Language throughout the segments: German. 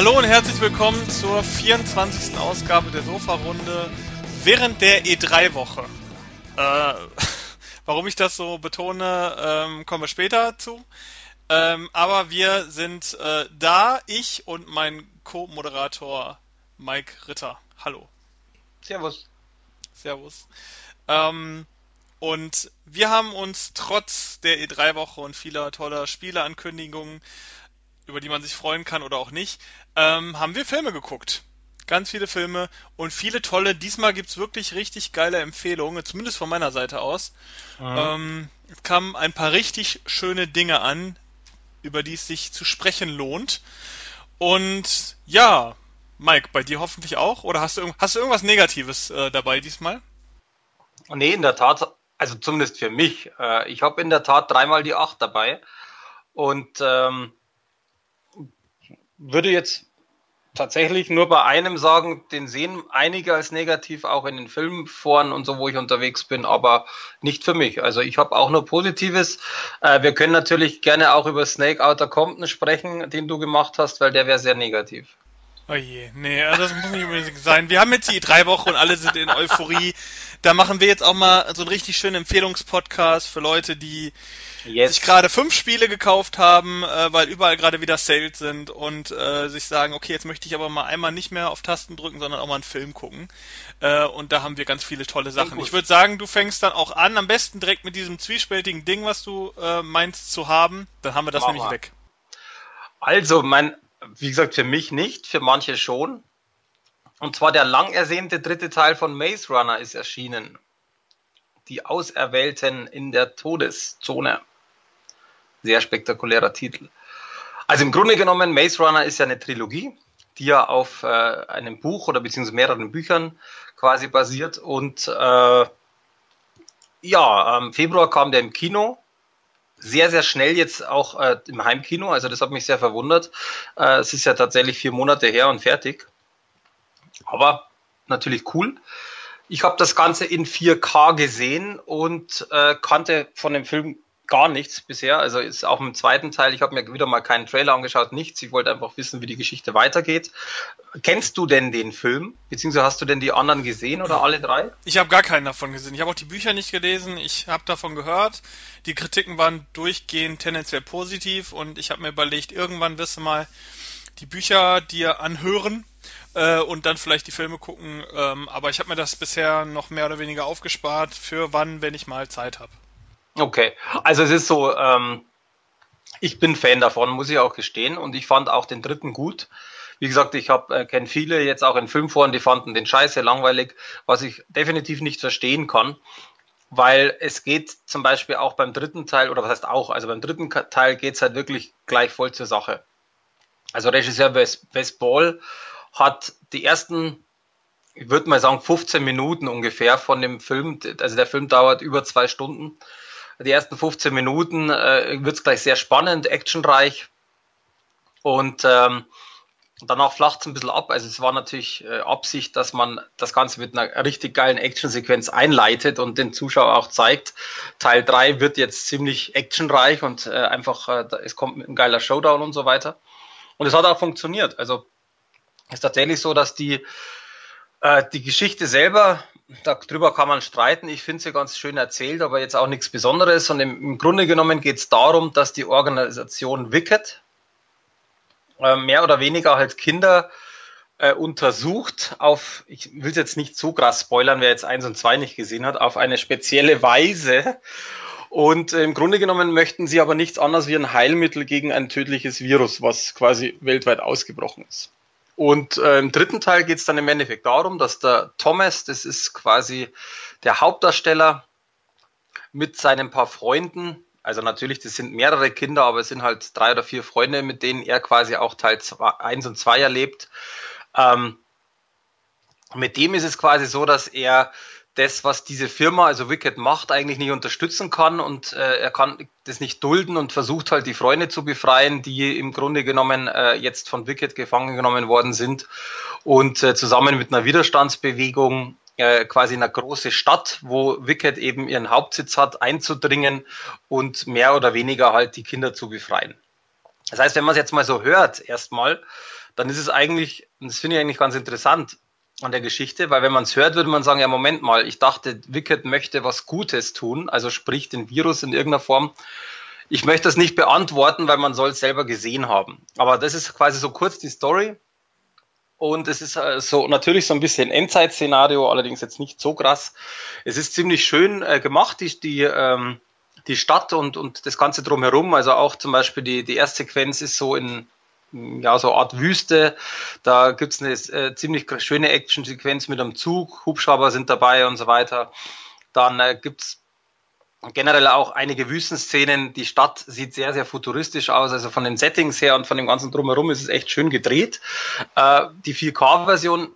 Hallo und herzlich willkommen zur 24. Ausgabe der Sofa-Runde während der E3-Woche. Äh, warum ich das so betone, ähm, kommen wir später zu. Ähm, aber wir sind äh, da, ich und mein Co-Moderator Mike Ritter. Hallo. Servus. Servus. Ähm, und wir haben uns trotz der E3-Woche und vieler toller Spieleankündigungen über die man sich freuen kann oder auch nicht, ähm, haben wir Filme geguckt. Ganz viele Filme und viele tolle. Diesmal gibt's wirklich richtig geile Empfehlungen, zumindest von meiner Seite aus. Mhm. Ähm, es kamen ein paar richtig schöne Dinge an, über die es sich zu sprechen lohnt. Und ja, Mike, bei dir hoffentlich auch? Oder hast du, hast du irgendwas Negatives äh, dabei diesmal? Nee, in der Tat, also zumindest für mich. Äh, ich habe in der Tat dreimal die acht dabei. Und ähm, würde jetzt tatsächlich nur bei einem sagen, den sehen einige als negativ, auch in den Filmforen und so, wo ich unterwegs bin, aber nicht für mich. Also ich habe auch nur Positives. Äh, wir können natürlich gerne auch über Snake Outer Compton sprechen, den du gemacht hast, weil der wäre sehr negativ. Oh je, nee, also das muss nicht unbedingt sein. Wir haben jetzt die drei Wochen und alle sind in Euphorie. Da machen wir jetzt auch mal so einen richtig schönen Empfehlungspodcast für Leute, die yes. sich gerade fünf Spiele gekauft haben, äh, weil überall gerade wieder Sales sind und äh, sich sagen, okay, jetzt möchte ich aber mal einmal nicht mehr auf Tasten drücken, sondern auch mal einen Film gucken. Äh, und da haben wir ganz viele tolle Sachen. Ich würde sagen, du fängst dann auch an, am besten direkt mit diesem zwiespältigen Ding, was du äh, meinst zu haben. Dann haben wir das Mach nämlich weg. Also, mein, wie gesagt, für mich nicht, für manche schon. Und zwar der lang ersehnte dritte Teil von Maze Runner ist erschienen. Die Auserwählten in der Todeszone. Sehr spektakulärer Titel. Also im Grunde genommen, Maze Runner ist ja eine Trilogie, die ja auf äh, einem Buch oder beziehungsweise mehreren Büchern quasi basiert. Und äh, ja, im Februar kam der im Kino. Sehr, sehr schnell jetzt auch äh, im Heimkino. Also das hat mich sehr verwundert. Äh, es ist ja tatsächlich vier Monate her und fertig. Aber natürlich cool. Ich habe das Ganze in 4K gesehen und äh, kannte von dem Film gar nichts bisher. Also ist auch im zweiten Teil, ich habe mir wieder mal keinen Trailer angeschaut, nichts. Ich wollte einfach wissen, wie die Geschichte weitergeht. Kennst du denn den Film? Beziehungsweise hast du denn die anderen gesehen oder alle drei? Ich habe gar keinen davon gesehen. Ich habe auch die Bücher nicht gelesen. Ich habe davon gehört. Die Kritiken waren durchgehend tendenziell positiv und ich habe mir überlegt, irgendwann wirst du mal die Bücher dir anhören äh, und dann vielleicht die Filme gucken. Ähm, aber ich habe mir das bisher noch mehr oder weniger aufgespart für wann, wenn ich mal Zeit habe. Okay, also es ist so, ähm, ich bin Fan davon, muss ich auch gestehen. Und ich fand auch den dritten gut. Wie gesagt, ich äh, kenne viele jetzt auch in Filmforen, die fanden den scheiße langweilig, was ich definitiv nicht verstehen kann. Weil es geht zum Beispiel auch beim dritten Teil, oder was heißt auch, also beim dritten Teil geht es halt wirklich gleich voll zur Sache. Also Regisseur Wes, Wes Ball hat die ersten ich würde mal sagen, 15 Minuten ungefähr von dem Film. Also der Film dauert über zwei Stunden die ersten 15 Minuten äh, wird es gleich sehr spannend, actionreich und ähm, danach flacht es ein bisschen ab. Also es war natürlich äh, Absicht, dass man das Ganze mit einer richtig geilen Actionsequenz einleitet und den Zuschauer auch zeigt. Teil 3 wird jetzt ziemlich actionreich und äh, einfach, äh, es kommt ein geiler Showdown und so weiter. Und es hat auch funktioniert. Also es ist tatsächlich so, dass die äh, die Geschichte selber, darüber kann man streiten. Ich finde sie ganz schön erzählt, aber jetzt auch nichts Besonderes. Und im, im Grunde genommen geht es darum, dass die Organisation Wicked äh, mehr oder weniger halt Kinder äh, untersucht auf, ich will es jetzt nicht so krass spoilern, wer jetzt eins und zwei nicht gesehen hat, auf eine spezielle Weise. Und äh, im Grunde genommen möchten sie aber nichts anderes wie ein Heilmittel gegen ein tödliches Virus, was quasi weltweit ausgebrochen ist. Und äh, im dritten Teil geht es dann im Endeffekt darum, dass der Thomas, das ist quasi der Hauptdarsteller, mit seinen paar Freunden, also natürlich, das sind mehrere Kinder, aber es sind halt drei oder vier Freunde, mit denen er quasi auch Teil 1 und 2 erlebt. Ähm, mit dem ist es quasi so, dass er das, was diese Firma, also Wicked macht, eigentlich nicht unterstützen kann und äh, er kann das nicht dulden und versucht halt die Freunde zu befreien, die im Grunde genommen äh, jetzt von Wicked gefangen genommen worden sind und äh, zusammen mit einer Widerstandsbewegung äh, quasi in eine große Stadt, wo Wicked eben ihren Hauptsitz hat, einzudringen und mehr oder weniger halt die Kinder zu befreien. Das heißt, wenn man es jetzt mal so hört, erstmal, dann ist es eigentlich, und das finde ich eigentlich ganz interessant an der Geschichte, weil wenn man es hört, würde man sagen, ja, Moment mal, ich dachte, Wicked möchte was Gutes tun, also sprich den Virus in irgendeiner Form. Ich möchte das nicht beantworten, weil man soll es selber gesehen haben. Aber das ist quasi so kurz die Story. Und es ist äh, so natürlich so ein bisschen Endzeit-Szenario, allerdings jetzt nicht so krass. Es ist ziemlich schön äh, gemacht, die, die, ähm, die Stadt und, und das Ganze drumherum. Also auch zum Beispiel die, die erste Sequenz ist so in, ja, so Art Wüste. Da gibt's eine äh, ziemlich schöne Action-Sequenz mit einem Zug, Hubschrauber sind dabei und so weiter. Dann äh, gibt's generell auch einige Wüstenszenen. Die Stadt sieht sehr, sehr futuristisch aus. Also von den Settings her und von dem ganzen Drumherum ist es echt schön gedreht. Äh, die 4K-Version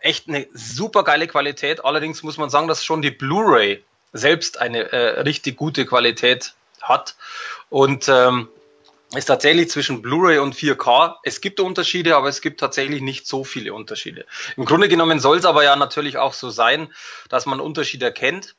echt eine super geile Qualität. Allerdings muss man sagen, dass schon die Blu-ray selbst eine äh, richtig gute Qualität hat. Und ähm, ist tatsächlich zwischen Blu-ray und 4K. Es gibt Unterschiede, aber es gibt tatsächlich nicht so viele Unterschiede. Im Grunde genommen soll es aber ja natürlich auch so sein, dass man Unterschiede erkennt.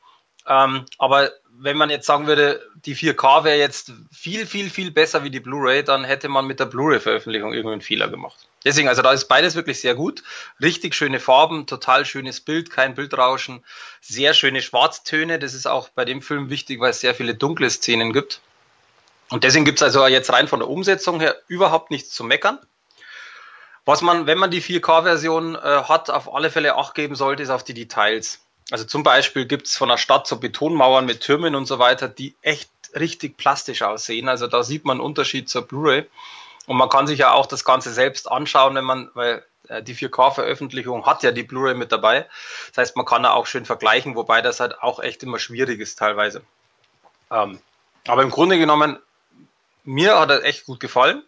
Ähm, aber wenn man jetzt sagen würde, die 4K wäre jetzt viel, viel, viel besser wie die Blu-ray, dann hätte man mit der Blu-ray-Veröffentlichung irgendwie einen Fehler gemacht. Deswegen, also da ist beides wirklich sehr gut. Richtig schöne Farben, total schönes Bild, kein Bildrauschen, sehr schöne Schwarztöne. Das ist auch bei dem Film wichtig, weil es sehr viele dunkle Szenen gibt. Und deswegen gibt es also jetzt rein von der Umsetzung her überhaupt nichts zu meckern. Was man, wenn man die 4K-Version äh, hat, auf alle Fälle Acht geben sollte, ist auf die Details. Also zum Beispiel gibt es von der Stadt so Betonmauern mit Türmen und so weiter, die echt richtig plastisch aussehen. Also da sieht man einen Unterschied zur Blu-ray. Und man kann sich ja auch das Ganze selbst anschauen, wenn man, weil äh, die 4K-Veröffentlichung hat ja die Blu-ray mit dabei. Das heißt, man kann da auch schön vergleichen, wobei das halt auch echt immer schwierig ist teilweise. Ähm, aber im Grunde genommen, mir hat er echt gut gefallen.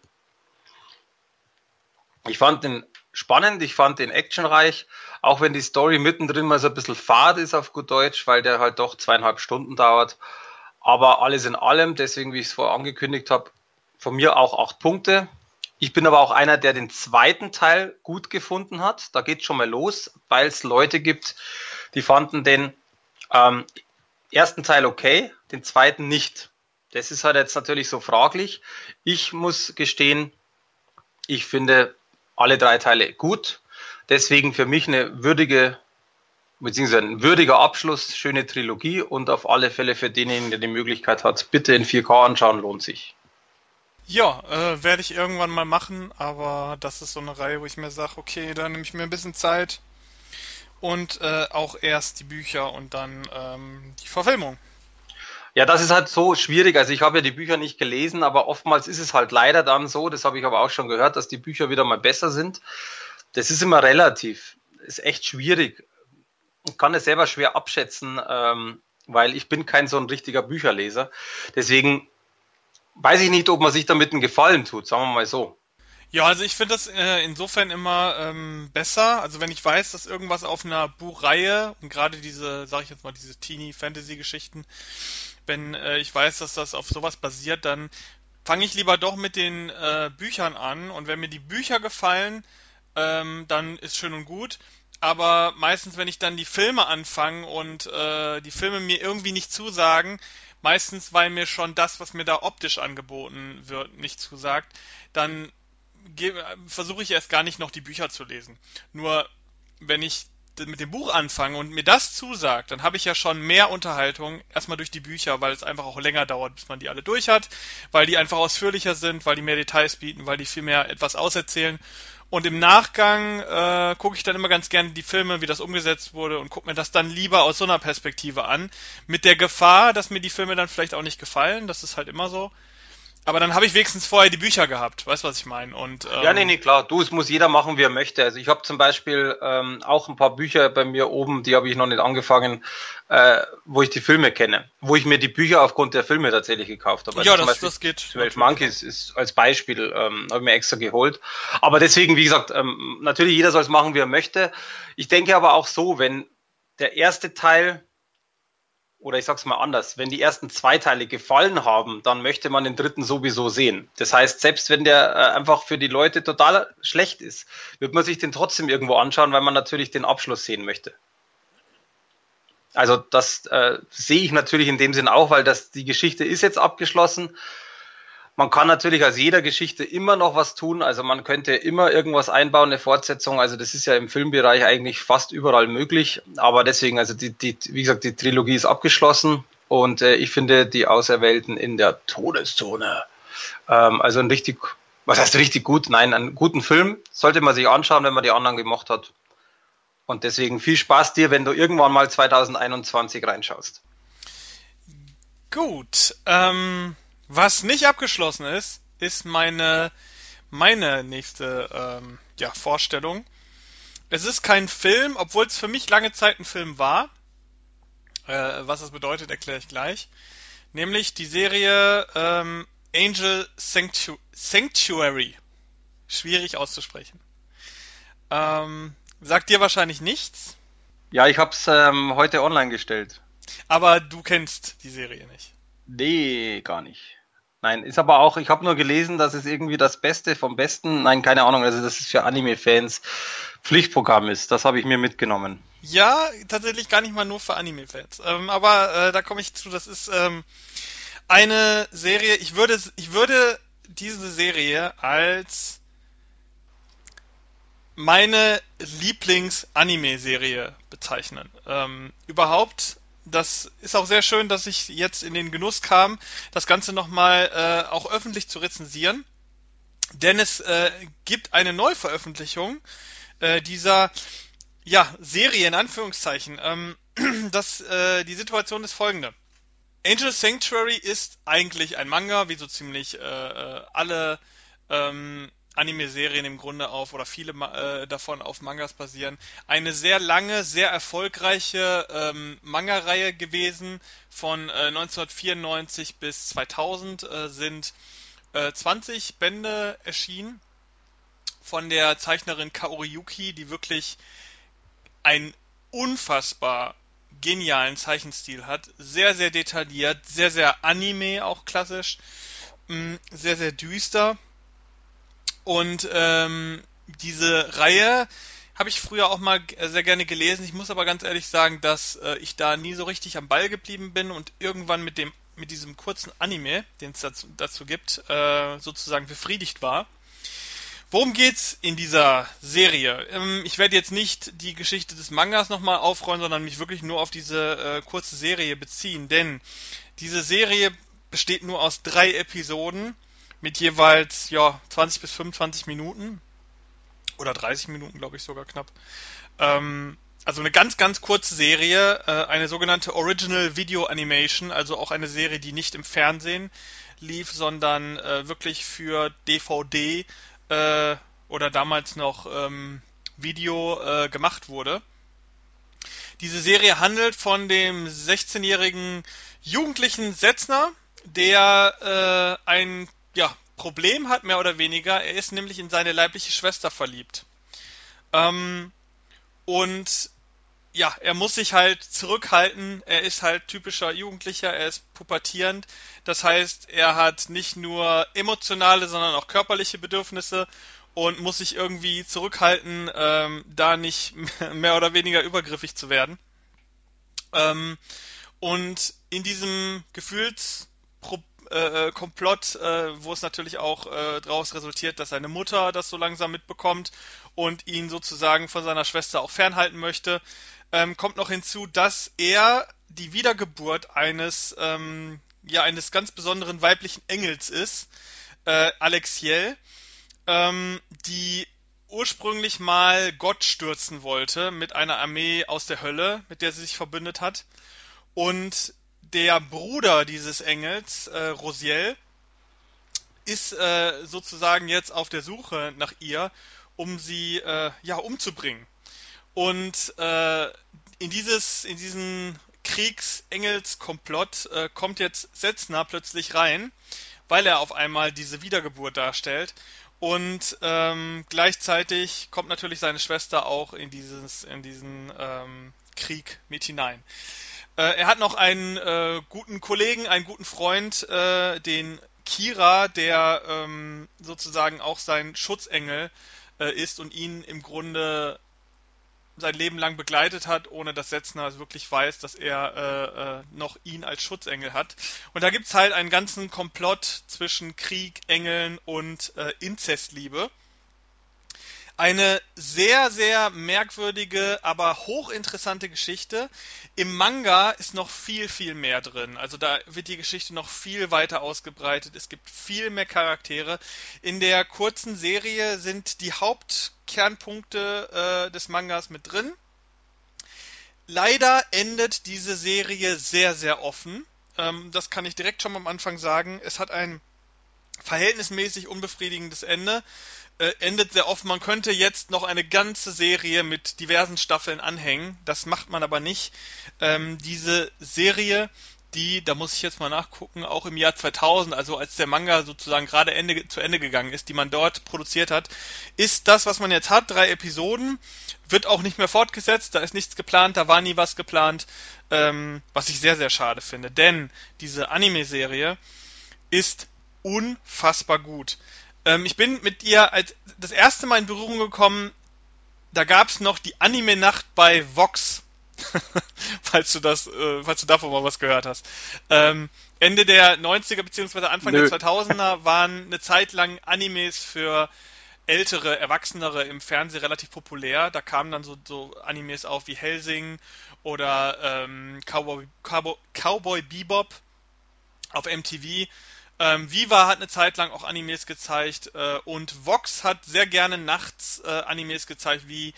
Ich fand den spannend, ich fand den actionreich, auch wenn die Story mittendrin mal so ein bisschen fad ist auf gut Deutsch, weil der halt doch zweieinhalb Stunden dauert. Aber alles in allem, deswegen, wie ich es vorher angekündigt habe, von mir auch acht Punkte. Ich bin aber auch einer, der den zweiten Teil gut gefunden hat. Da geht schon mal los, weil es Leute gibt, die fanden den ähm, ersten Teil okay, den zweiten nicht. Das ist halt jetzt natürlich so fraglich. Ich muss gestehen, ich finde alle drei Teile gut. Deswegen für mich eine würdige, beziehungsweise ein würdiger Abschluss, schöne Trilogie und auf alle Fälle für denjenigen, der die Möglichkeit hat, bitte in 4K anschauen, lohnt sich. Ja, äh, werde ich irgendwann mal machen, aber das ist so eine Reihe, wo ich mir sage, okay, da nehme ich mir ein bisschen Zeit und äh, auch erst die Bücher und dann ähm, die Verfilmung. Ja, das ist halt so schwierig. Also ich habe ja die Bücher nicht gelesen, aber oftmals ist es halt leider dann so, das habe ich aber auch schon gehört, dass die Bücher wieder mal besser sind. Das ist immer relativ. Ist echt schwierig. Ich kann es selber schwer abschätzen, ähm, weil ich bin kein so ein richtiger Bücherleser. Deswegen weiß ich nicht, ob man sich damit einen Gefallen tut, sagen wir mal so. Ja, also ich finde das äh, insofern immer ähm, besser. Also wenn ich weiß, dass irgendwas auf einer Buchreihe und gerade diese, sag ich jetzt mal, diese Teenie-Fantasy-Geschichten, wenn äh, ich weiß, dass das auf sowas basiert, dann fange ich lieber doch mit den äh, Büchern an. Und wenn mir die Bücher gefallen, ähm, dann ist schön und gut. Aber meistens, wenn ich dann die Filme anfange und äh, die Filme mir irgendwie nicht zusagen, meistens weil mir schon das, was mir da optisch angeboten wird, nicht zusagt, dann versuche ich erst gar nicht noch die Bücher zu lesen. Nur wenn ich mit dem Buch anfange und mir das zusagt, dann habe ich ja schon mehr Unterhaltung erstmal durch die Bücher, weil es einfach auch länger dauert, bis man die alle durch hat, weil die einfach ausführlicher sind, weil die mehr Details bieten, weil die viel mehr etwas auserzählen. Und im Nachgang äh, gucke ich dann immer ganz gerne die Filme, wie das umgesetzt wurde und gucke mir das dann lieber aus so einer Perspektive an. Mit der Gefahr, dass mir die Filme dann vielleicht auch nicht gefallen, das ist halt immer so. Aber dann habe ich wenigstens vorher die Bücher gehabt, weißt du, was ich meine? Und ähm, ja, nee, nee, klar. Du, es muss jeder machen, wie er möchte. Also ich habe zum Beispiel ähm, auch ein paar Bücher bei mir oben, die habe ich noch nicht angefangen, äh, wo ich die Filme kenne, wo ich mir die Bücher aufgrund der Filme tatsächlich gekauft habe. Also ja, das, das geht. 12 Monkeys ist als Beispiel, ähm, habe ich mir extra geholt. Aber deswegen, wie gesagt, ähm, natürlich jeder soll es machen, wie er möchte. Ich denke aber auch so, wenn der erste Teil oder ich sag's mal anders, wenn die ersten zwei Teile gefallen haben, dann möchte man den dritten sowieso sehen. Das heißt, selbst wenn der äh, einfach für die Leute total schlecht ist, wird man sich den trotzdem irgendwo anschauen, weil man natürlich den Abschluss sehen möchte. Also das äh, sehe ich natürlich in dem Sinn auch, weil das die Geschichte ist jetzt abgeschlossen. Man kann natürlich aus jeder Geschichte immer noch was tun. Also man könnte immer irgendwas einbauen, eine Fortsetzung. Also das ist ja im Filmbereich eigentlich fast überall möglich. Aber deswegen, also die, die wie gesagt, die Trilogie ist abgeschlossen und äh, ich finde die Auserwählten in der Todeszone. Ähm, also ein richtig, was heißt richtig gut? Nein, einen guten Film sollte man sich anschauen, wenn man die anderen gemocht hat. Und deswegen viel Spaß dir, wenn du irgendwann mal 2021 reinschaust. Gut, ähm, was nicht abgeschlossen ist, ist meine, meine nächste ähm, ja, Vorstellung. Es ist kein Film, obwohl es für mich lange Zeit ein Film war. Äh, was das bedeutet, erkläre ich gleich. Nämlich die Serie ähm, Angel Sanctu Sanctuary. Schwierig auszusprechen. Ähm, sagt dir wahrscheinlich nichts. Ja, ich habe es ähm, heute online gestellt. Aber du kennst die Serie nicht. Nee, gar nicht. Nein, ist aber auch, ich habe nur gelesen, dass es irgendwie das Beste vom Besten, nein, keine Ahnung, also dass es für Anime-Fans Pflichtprogramm ist. Das habe ich mir mitgenommen. Ja, tatsächlich gar nicht mal nur für Anime-Fans. Ähm, aber äh, da komme ich zu, das ist ähm, eine Serie, ich würde, ich würde diese Serie als meine Lieblings-Anime-Serie bezeichnen. Ähm, überhaupt das ist auch sehr schön, dass ich jetzt in den Genuss kam, das Ganze nochmal äh, auch öffentlich zu rezensieren. Denn es äh, gibt eine Neuveröffentlichung äh, dieser ja, Serie in Anführungszeichen. Ähm, das, äh, die Situation ist folgende. Angel Sanctuary ist eigentlich ein Manga, wie so ziemlich äh, äh alle ähm, Anime-Serien im Grunde auf oder viele äh, davon auf Mangas basieren. Eine sehr lange, sehr erfolgreiche ähm, Manga-Reihe gewesen. Von äh, 1994 bis 2000 äh, sind 20 äh, Bände erschienen von der Zeichnerin Kaori Yuki, die wirklich einen unfassbar genialen Zeichenstil hat. Sehr, sehr detailliert, sehr, sehr Anime auch klassisch, mm, sehr, sehr düster und ähm, diese Reihe habe ich früher auch mal sehr gerne gelesen. Ich muss aber ganz ehrlich sagen, dass äh, ich da nie so richtig am Ball geblieben bin und irgendwann mit dem mit diesem kurzen Anime, den es dazu, dazu gibt, äh, sozusagen befriedigt war. Worum geht's in dieser Serie? Ähm, ich werde jetzt nicht die Geschichte des Mangas nochmal aufrollen, sondern mich wirklich nur auf diese äh, kurze Serie beziehen, denn diese Serie besteht nur aus drei Episoden mit jeweils ja 20 bis 25 Minuten oder 30 Minuten, glaube ich sogar knapp. Ähm, also eine ganz, ganz kurze Serie, äh, eine sogenannte Original Video Animation, also auch eine Serie, die nicht im Fernsehen lief, sondern äh, wirklich für DVD äh, oder damals noch ähm, Video äh, gemacht wurde. Diese Serie handelt von dem 16-jährigen jugendlichen Setzner, der äh, ein ja, Problem hat, mehr oder weniger. Er ist nämlich in seine leibliche Schwester verliebt. Ähm, und ja, er muss sich halt zurückhalten. Er ist halt typischer Jugendlicher, er ist pubertierend. Das heißt, er hat nicht nur emotionale, sondern auch körperliche Bedürfnisse und muss sich irgendwie zurückhalten, ähm, da nicht mehr oder weniger übergriffig zu werden. Ähm, und in diesem Gefühlsproblem äh, äh, Komplott, äh, wo es natürlich auch äh, daraus resultiert, dass seine Mutter das so langsam mitbekommt und ihn sozusagen von seiner Schwester auch fernhalten möchte. Ähm, kommt noch hinzu, dass er die Wiedergeburt eines ähm, ja eines ganz besonderen weiblichen Engels ist, äh, Alexiel, ähm, die ursprünglich mal Gott stürzen wollte mit einer Armee aus der Hölle, mit der sie sich verbündet hat. Und der Bruder dieses Engels, äh, Rosiel, ist äh, sozusagen jetzt auf der Suche nach ihr, um sie äh, ja umzubringen. Und äh, in dieses in diesen Kriegsengelskomplott äh, kommt jetzt Setzner plötzlich rein, weil er auf einmal diese Wiedergeburt darstellt. Und ähm, gleichzeitig kommt natürlich seine Schwester auch in dieses in diesen ähm, Krieg mit hinein. Äh, er hat noch einen äh, guten Kollegen, einen guten Freund, äh, den Kira, der ähm, sozusagen auch sein Schutzengel äh, ist und ihn im Grunde sein Leben lang begleitet hat, ohne dass Setzner wirklich weiß, dass er äh, äh, noch ihn als Schutzengel hat. Und da gibt's halt einen ganzen Komplott zwischen Krieg, Engeln und äh, Inzestliebe. Eine sehr, sehr merkwürdige, aber hochinteressante Geschichte. Im Manga ist noch viel, viel mehr drin. Also da wird die Geschichte noch viel weiter ausgebreitet. Es gibt viel mehr Charaktere. In der kurzen Serie sind die Hauptkernpunkte äh, des Mangas mit drin. Leider endet diese Serie sehr, sehr offen. Ähm, das kann ich direkt schon am Anfang sagen. Es hat ein verhältnismäßig unbefriedigendes Ende äh, endet sehr oft. Man könnte jetzt noch eine ganze Serie mit diversen Staffeln anhängen. Das macht man aber nicht. Ähm, diese Serie, die, da muss ich jetzt mal nachgucken, auch im Jahr 2000, also als der Manga sozusagen gerade Ende, zu Ende gegangen ist, die man dort produziert hat, ist das, was man jetzt hat, drei Episoden, wird auch nicht mehr fortgesetzt, da ist nichts geplant, da war nie was geplant, ähm, was ich sehr, sehr schade finde, denn diese Anime-Serie ist unfassbar gut. Ähm, ich bin mit ihr als das erste Mal in Berührung gekommen, da gab es noch die Anime-Nacht bei Vox. falls du das, äh, falls du davon mal was gehört hast. Ähm, Ende der 90er bzw. Anfang Nö. der 2000er waren eine Zeit lang Animes für ältere, erwachsenere im Fernsehen relativ populär. Da kamen dann so, so Animes auf wie Helsing oder ähm, Cowboy, Cowboy, Cowboy Bebop auf MTV. Ähm, Viva hat eine Zeit lang auch Animes gezeigt äh, und Vox hat sehr gerne nachts äh, Animes gezeigt, wie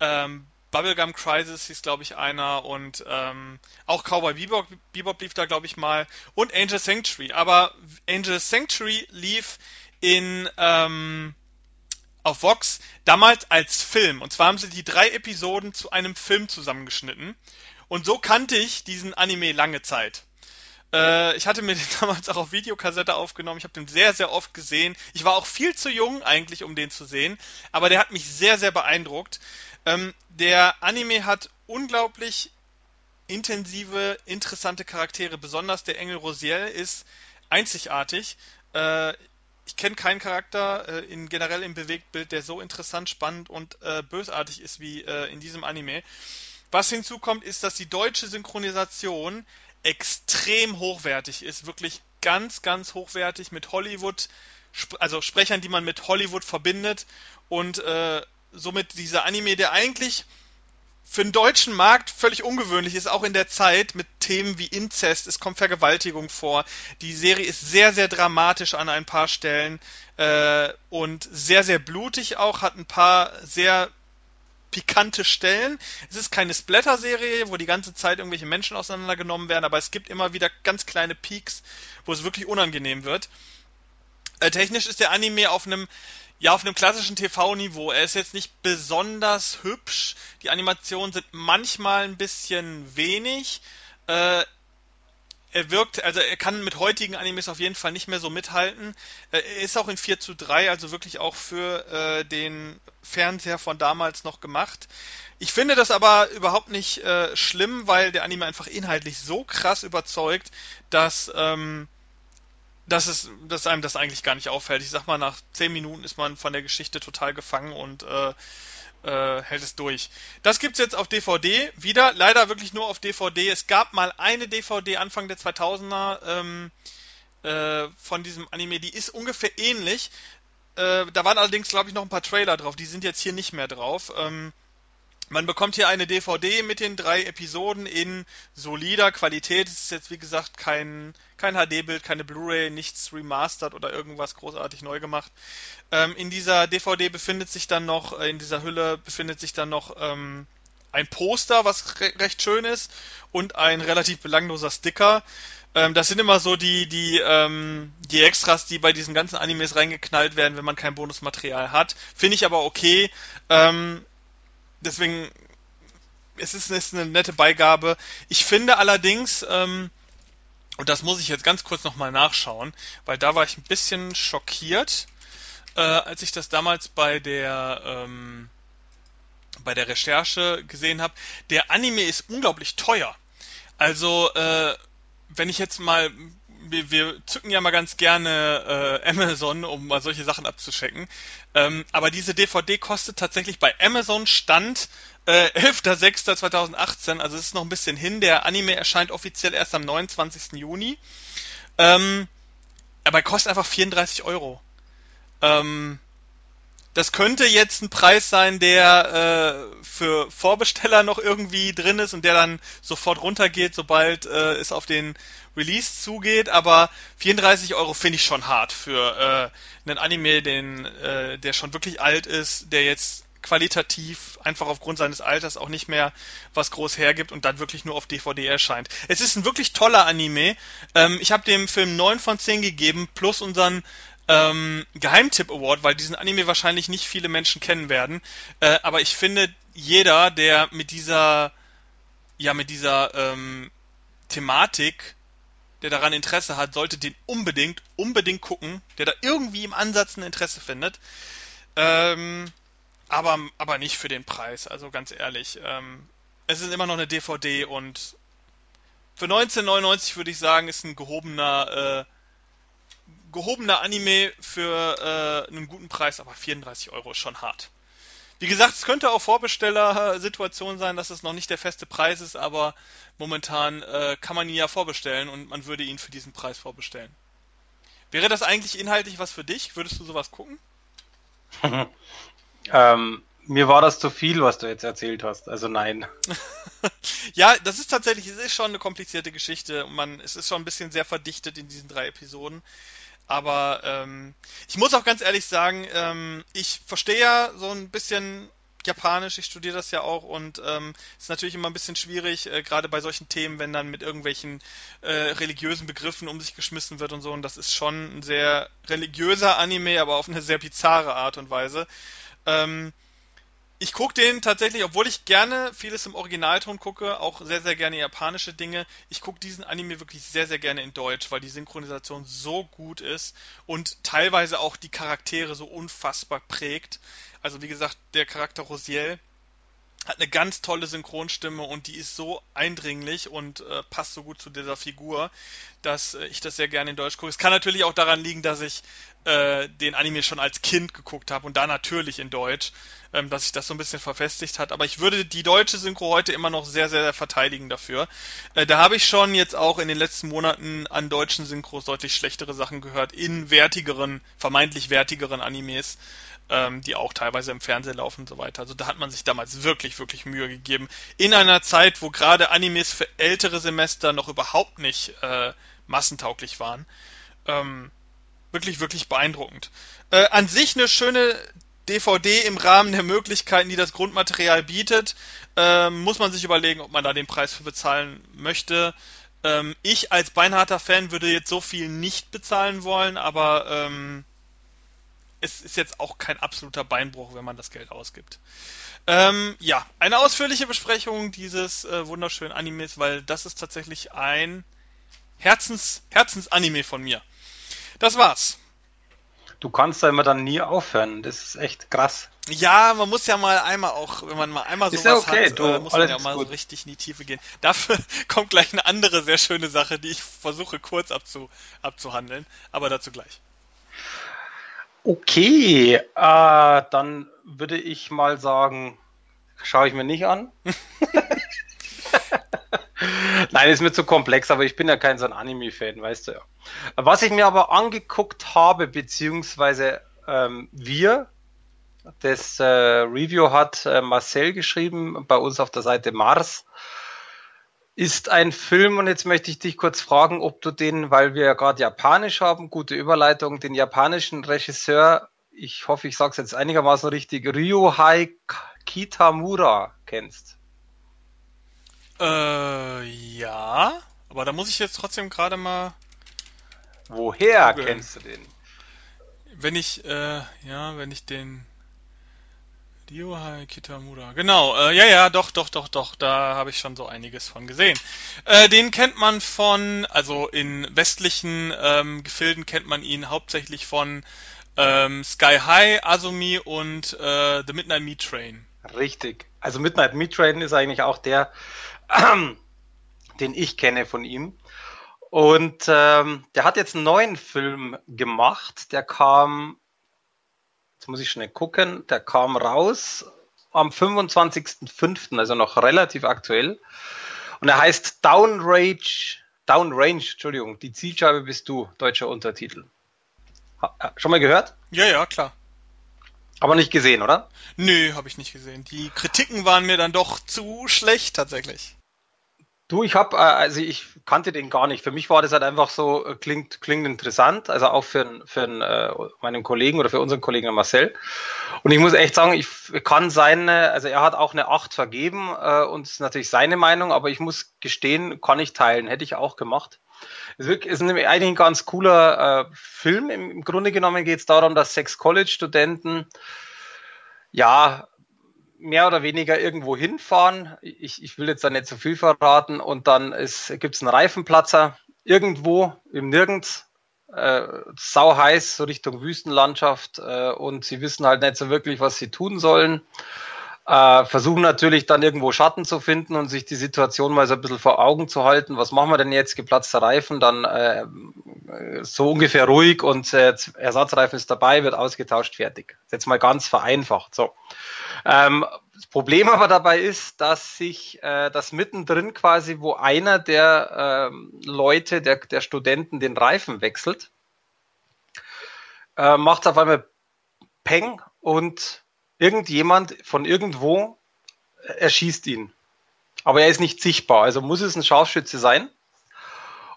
ähm, Bubblegum Crisis hieß, glaube ich, einer und ähm, auch Cowboy Bebop, Bebop lief da, glaube ich, mal und Angel Sanctuary. Aber Angel Sanctuary lief in ähm, auf Vox damals als Film. Und zwar haben sie die drei Episoden zu einem Film zusammengeschnitten. Und so kannte ich diesen Anime lange Zeit. Äh, ich hatte mir den damals auch auf Videokassette aufgenommen. Ich habe den sehr, sehr oft gesehen. Ich war auch viel zu jung eigentlich, um den zu sehen. Aber der hat mich sehr, sehr beeindruckt. Ähm, der Anime hat unglaublich intensive, interessante Charaktere. Besonders der Engel Rosiel ist einzigartig. Äh, ich kenne keinen Charakter äh, in generell im Bewegtbild, der so interessant, spannend und äh, bösartig ist wie äh, in diesem Anime. Was hinzukommt, ist, dass die deutsche Synchronisation extrem hochwertig ist, wirklich ganz, ganz hochwertig mit Hollywood, also Sprechern, die man mit Hollywood verbindet und äh, somit dieser Anime, der eigentlich für den deutschen Markt völlig ungewöhnlich ist, auch in der Zeit mit Themen wie Inzest, es kommt Vergewaltigung vor. Die Serie ist sehr, sehr dramatisch an ein paar Stellen äh, und sehr, sehr blutig auch, hat ein paar sehr pikante Stellen. Es ist keine Splatter-Serie, wo die ganze Zeit irgendwelche Menschen auseinandergenommen werden, aber es gibt immer wieder ganz kleine Peaks, wo es wirklich unangenehm wird. Äh, technisch ist der Anime auf einem ja, auf einem klassischen TV-Niveau. Er ist jetzt nicht besonders hübsch. Die Animationen sind manchmal ein bisschen wenig. Äh, er wirkt, also er kann mit heutigen Animes auf jeden Fall nicht mehr so mithalten. Äh, er ist auch in 4 zu 3, also wirklich auch für äh, den Fernseher von damals noch gemacht. Ich finde das aber überhaupt nicht äh, schlimm, weil der Anime einfach inhaltlich so krass überzeugt, dass, ähm, dass, es, dass einem das eigentlich gar nicht auffällt. Ich sag mal, nach 10 Minuten ist man von der Geschichte total gefangen und äh, äh, hält es durch. Das gibt's jetzt auf DVD wieder, leider wirklich nur auf DVD. Es gab mal eine DVD Anfang der 2000er ähm, äh, von diesem Anime, die ist ungefähr ähnlich. Äh, da waren allerdings, glaube ich, noch ein paar Trailer drauf. Die sind jetzt hier nicht mehr drauf. Ähm, man bekommt hier eine DVD mit den drei Episoden in solider Qualität. Es ist jetzt, wie gesagt, kein, kein HD-Bild, keine Blu-ray, nichts remastered oder irgendwas großartig neu gemacht. Ähm, in dieser DVD befindet sich dann noch, äh, in dieser Hülle befindet sich dann noch ähm, ein Poster, was re recht schön ist, und ein relativ belangloser Sticker. Ähm, das sind immer so die, die, ähm, die Extras, die bei diesen ganzen Animes reingeknallt werden, wenn man kein Bonusmaterial hat. Finde ich aber okay. Ähm, deswegen, es ist, ist eine nette Beigabe. Ich finde allerdings, ähm, und das muss ich jetzt ganz kurz nochmal nachschauen, weil da war ich ein bisschen schockiert, äh, als ich das damals bei der ähm, bei der Recherche gesehen habe. Der Anime ist unglaublich teuer. Also äh, wenn ich jetzt mal wir, wir zücken ja mal ganz gerne äh, Amazon, um mal solche Sachen abzuschecken. Ähm, aber diese DVD kostet tatsächlich bei Amazon Stand Äh, 11.06.2018, also es ist noch ein bisschen hin. Der Anime erscheint offiziell erst am 29. Juni. Ähm, aber er kostet einfach 34 Euro. Ähm, das könnte jetzt ein Preis sein, der äh, für Vorbesteller noch irgendwie drin ist und der dann sofort runtergeht, sobald äh, es auf den Release zugeht. Aber 34 Euro finde ich schon hart für äh, einen Anime, den, äh, der schon wirklich alt ist, der jetzt qualitativ einfach aufgrund seines Alters auch nicht mehr was groß hergibt und dann wirklich nur auf DVD erscheint. Es ist ein wirklich toller Anime. Ähm, ich habe dem Film 9 von 10 gegeben, plus unseren ähm, Geheimtipp Award, weil diesen Anime wahrscheinlich nicht viele Menschen kennen werden. Äh, aber ich finde, jeder, der mit dieser, ja, mit dieser ähm, Thematik, der daran Interesse hat, sollte den unbedingt, unbedingt gucken, der da irgendwie im Ansatz ein Interesse findet. Ähm, aber, aber nicht für den Preis, also ganz ehrlich. Ähm, es ist immer noch eine DVD und für 1999 würde ich sagen, ist ein gehobener äh, gehobener Anime für äh, einen guten Preis, aber 34 Euro ist schon hart. Wie gesagt, es könnte auch Vorbestellersituation sein, dass es noch nicht der feste Preis ist, aber momentan äh, kann man ihn ja vorbestellen und man würde ihn für diesen Preis vorbestellen. Wäre das eigentlich inhaltlich was für dich? Würdest du sowas gucken? ähm, mir war das zu viel, was du jetzt erzählt hast. Also nein. ja, das ist tatsächlich, es ist schon eine komplizierte Geschichte und man, es ist schon ein bisschen sehr verdichtet in diesen drei Episoden. Aber ähm, ich muss auch ganz ehrlich sagen, ähm, ich verstehe ja so ein bisschen Japanisch, ich studiere das ja auch und ähm, ist natürlich immer ein bisschen schwierig, äh, gerade bei solchen Themen, wenn dann mit irgendwelchen äh, religiösen Begriffen um sich geschmissen wird und so. Und das ist schon ein sehr religiöser Anime, aber auf eine sehr bizarre Art und Weise. Ähm, ich gucke den tatsächlich, obwohl ich gerne vieles im Originalton gucke, auch sehr, sehr gerne japanische Dinge. Ich gucke diesen Anime wirklich sehr, sehr gerne in Deutsch, weil die Synchronisation so gut ist und teilweise auch die Charaktere so unfassbar prägt. Also wie gesagt, der Charakter Rosiel hat eine ganz tolle Synchronstimme und die ist so eindringlich und äh, passt so gut zu dieser Figur, dass äh, ich das sehr gerne in Deutsch gucke. Es kann natürlich auch daran liegen, dass ich äh, den Anime schon als Kind geguckt habe und da natürlich in Deutsch, ähm, dass sich das so ein bisschen verfestigt hat. Aber ich würde die deutsche Synchro heute immer noch sehr, sehr verteidigen dafür. Äh, da habe ich schon jetzt auch in den letzten Monaten an deutschen Synchros deutlich schlechtere Sachen gehört, in wertigeren, vermeintlich wertigeren Animes ähm, die auch teilweise im Fernsehen laufen und so weiter. Also da hat man sich damals wirklich, wirklich Mühe gegeben. In einer Zeit, wo gerade Animes für ältere Semester noch überhaupt nicht äh, massentauglich waren. Ähm, wirklich, wirklich beeindruckend. Äh, an sich eine schöne DVD im Rahmen der Möglichkeiten, die das Grundmaterial bietet. Ähm, muss man sich überlegen, ob man da den Preis für bezahlen möchte. Ähm, ich als beinharter Fan würde jetzt so viel nicht bezahlen wollen, aber ähm, es ist jetzt auch kein absoluter Beinbruch, wenn man das Geld ausgibt. Ähm, ja, eine ausführliche Besprechung dieses äh, wunderschönen Animes, weil das ist tatsächlich ein Herzens, Herzensanime von mir. Das war's. Du kannst da immer dann nie aufhören. Das ist echt krass. Ja, man muss ja mal einmal auch, wenn man mal einmal sowas ja okay, hat, du, äh, muss man ja mal gut. so richtig in die Tiefe gehen. Dafür kommt gleich eine andere sehr schöne Sache, die ich versuche kurz abzu, abzuhandeln, aber dazu gleich. Okay, äh, dann würde ich mal sagen, schaue ich mir nicht an. Nein, ist mir zu komplex, aber ich bin ja kein so ein Anime-Fan, weißt du ja. Was ich mir aber angeguckt habe, beziehungsweise ähm, wir, das äh, Review hat äh, Marcel geschrieben, bei uns auf der Seite Mars, ist ein Film und jetzt möchte ich dich kurz fragen, ob du den, weil wir ja gerade Japanisch haben, gute Überleitung, den japanischen Regisseur, ich hoffe, ich sage es jetzt einigermaßen richtig, Ryohei Kitamura kennst. Äh, ja, aber da muss ich jetzt trotzdem gerade mal. Woher googeln. kennst du den? Wenn ich, äh, ja, wenn ich den Ryohei Kitamura. Genau, äh, ja, ja, doch, doch, doch, doch, da habe ich schon so einiges von gesehen. Äh, den kennt man von, also in westlichen ähm, Gefilden kennt man ihn hauptsächlich von ähm, Sky High, Azumi und äh, The Midnight Meat Train. Richtig. Also Midnight Meat Train ist eigentlich auch der, den ich kenne von ihm. Und ähm, der hat jetzt einen neuen Film gemacht, der kam Jetzt muss ich schnell gucken. Der kam raus am 25.05., also noch relativ aktuell. Und er heißt Downrange, Downrange, Entschuldigung, die Zielscheibe bist du, deutscher Untertitel. Schon mal gehört? Ja, ja, klar. Aber nicht gesehen, oder? Nö, habe ich nicht gesehen. Die Kritiken waren mir dann doch zu schlecht tatsächlich. Du, ich habe, äh, also ich kannte den gar nicht. Für mich war das halt einfach so, äh, klingt, klingt interessant, also auch für, für äh, meinen Kollegen oder für unseren Kollegen Marcel. Und ich muss echt sagen, ich kann seine, also er hat auch eine 8 vergeben und ist natürlich seine Meinung, aber ich muss gestehen, kann ich teilen, hätte ich auch gemacht. Es ist nämlich eigentlich ein ganz cooler Film. Im, Im Grunde genommen geht es darum, dass sechs College-Studenten ja mehr oder weniger irgendwo hinfahren. Ich, ich will jetzt da nicht zu viel verraten. Und dann gibt es einen Reifenplatzer irgendwo im Nirgends. Äh, sau heiß, so Richtung Wüstenlandschaft. Äh, und sie wissen halt nicht so wirklich, was sie tun sollen. Äh, versuchen natürlich dann irgendwo Schatten zu finden und sich die Situation mal so ein bisschen vor Augen zu halten. Was machen wir denn jetzt? Geplatzter Reifen, dann äh, so ungefähr ruhig und äh, Ersatzreifen ist dabei, wird ausgetauscht, fertig. Jetzt mal ganz vereinfacht. So. Ähm, das Problem aber dabei ist, dass sich äh, das mittendrin quasi, wo einer der äh, Leute, der, der Studenten den Reifen wechselt, äh, macht es auf einmal Peng und irgendjemand von irgendwo erschießt ihn. Aber er ist nicht sichtbar, also muss es ein Scharfschütze sein.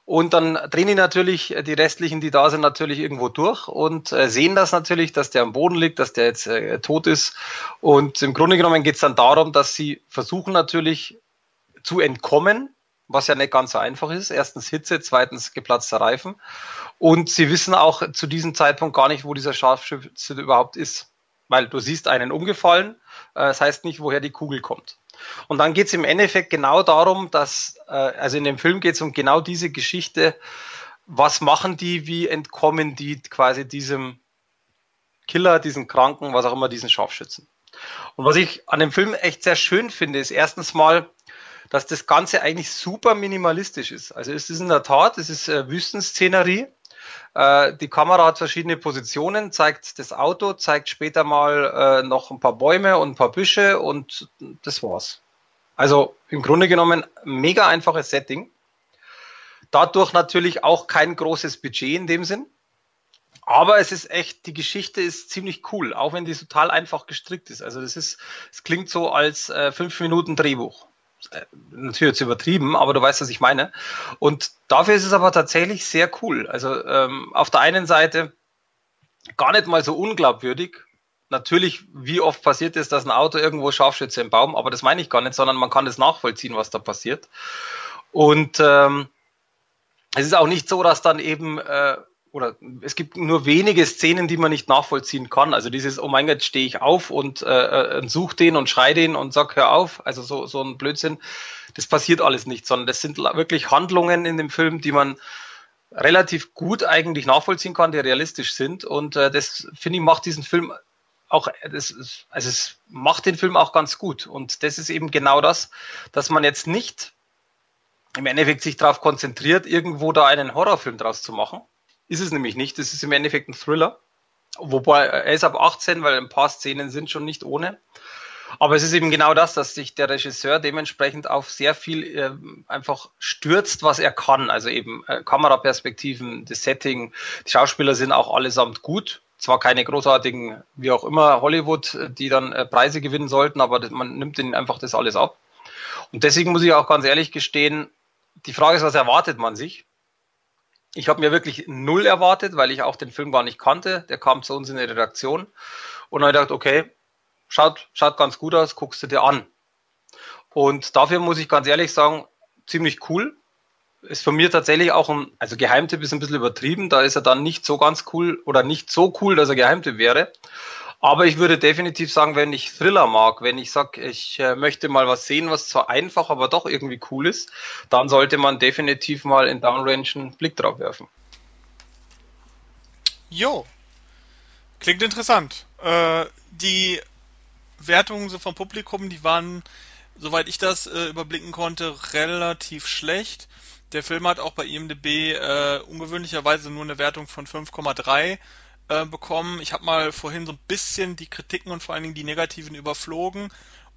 Und dann drehen die natürlich, die restlichen, die da sind, natürlich irgendwo durch und äh, sehen das natürlich, dass der am Boden liegt, dass der jetzt äh, tot ist. Und im Grunde genommen geht es dann darum, dass sie versuchen natürlich zu entkommen, was ja nicht ganz so einfach ist. Erstens Hitze, zweitens geplatzter Reifen. Und sie wissen auch zu diesem Zeitpunkt gar nicht, wo dieser Scharfschütze überhaupt ist. Weil du siehst einen umgefallen, äh, das heißt nicht, woher die Kugel kommt. Und dann geht es im Endeffekt genau darum, dass, äh, also in dem Film geht es um genau diese Geschichte, was machen die, wie entkommen die quasi diesem Killer, diesen Kranken, was auch immer, diesen Scharfschützen. Und was ich an dem Film echt sehr schön finde, ist erstens mal, dass das Ganze eigentlich super minimalistisch ist. Also es ist in der Tat, es ist äh, Wüstenszenerie. Äh, die Kamera hat verschiedene Positionen, zeigt das Auto, zeigt später mal äh, noch ein paar Bäume und ein paar Büsche und das war's. Also im Grunde genommen mega einfaches Setting. Dadurch natürlich auch kein großes Budget in dem Sinn. Aber es ist echt, die Geschichte ist ziemlich cool, auch wenn die total einfach gestrickt ist. Also das ist, es klingt so als äh, fünf Minuten Drehbuch. Äh, natürlich jetzt übertrieben, aber du weißt, was ich meine. Und dafür ist es aber tatsächlich sehr cool. Also ähm, auf der einen Seite gar nicht mal so unglaubwürdig. Natürlich, wie oft passiert es, dass ein Auto irgendwo Scharfschütze im Baum, aber das meine ich gar nicht, sondern man kann das nachvollziehen, was da passiert. Und ähm, es ist auch nicht so, dass dann eben äh, oder es gibt nur wenige Szenen, die man nicht nachvollziehen kann. Also dieses, oh mein Gott, stehe ich auf und äh, äh such den und schrei den und sag, hör auf. Also so, so ein Blödsinn. Das passiert alles nicht, sondern das sind wirklich Handlungen in dem Film, die man relativ gut eigentlich nachvollziehen kann, die realistisch sind. Und äh, das, finde ich, macht diesen Film auch, das, also es macht den Film auch ganz gut. Und das ist eben genau das, dass man jetzt nicht im Endeffekt sich darauf konzentriert, irgendwo da einen Horrorfilm draus zu machen, ist es nämlich nicht. Es ist im Endeffekt ein Thriller. Wobei er ist ab 18, weil ein paar Szenen sind schon nicht ohne. Aber es ist eben genau das, dass sich der Regisseur dementsprechend auf sehr viel äh, einfach stürzt, was er kann. Also eben äh, Kameraperspektiven, das Setting, die Schauspieler sind auch allesamt gut. Zwar keine großartigen, wie auch immer, Hollywood, die dann äh, Preise gewinnen sollten, aber das, man nimmt ihnen einfach das alles ab. Und deswegen muss ich auch ganz ehrlich gestehen, die Frage ist, was erwartet man sich? Ich habe mir wirklich null erwartet, weil ich auch den Film gar nicht kannte. Der kam zu uns in der Redaktion und habe gedacht, okay, schaut, schaut ganz gut aus, guckst du dir an. Und dafür muss ich ganz ehrlich sagen, ziemlich cool. Ist von mir tatsächlich auch ein, also Geheimtipp ist ein bisschen übertrieben, da ist er dann nicht so ganz cool oder nicht so cool, dass er Geheimtipp wäre. Aber ich würde definitiv sagen, wenn ich Thriller mag, wenn ich sage, ich äh, möchte mal was sehen, was zwar einfach, aber doch irgendwie cool ist, dann sollte man definitiv mal in Downrange einen Blick drauf werfen. Jo, klingt interessant. Äh, die Wertungen vom Publikum, die waren, soweit ich das äh, überblicken konnte, relativ schlecht. Der Film hat auch bei IMDb äh, ungewöhnlicherweise nur eine Wertung von 5,3 äh, bekommen. Ich habe mal vorhin so ein bisschen die Kritiken und vor allen Dingen die negativen überflogen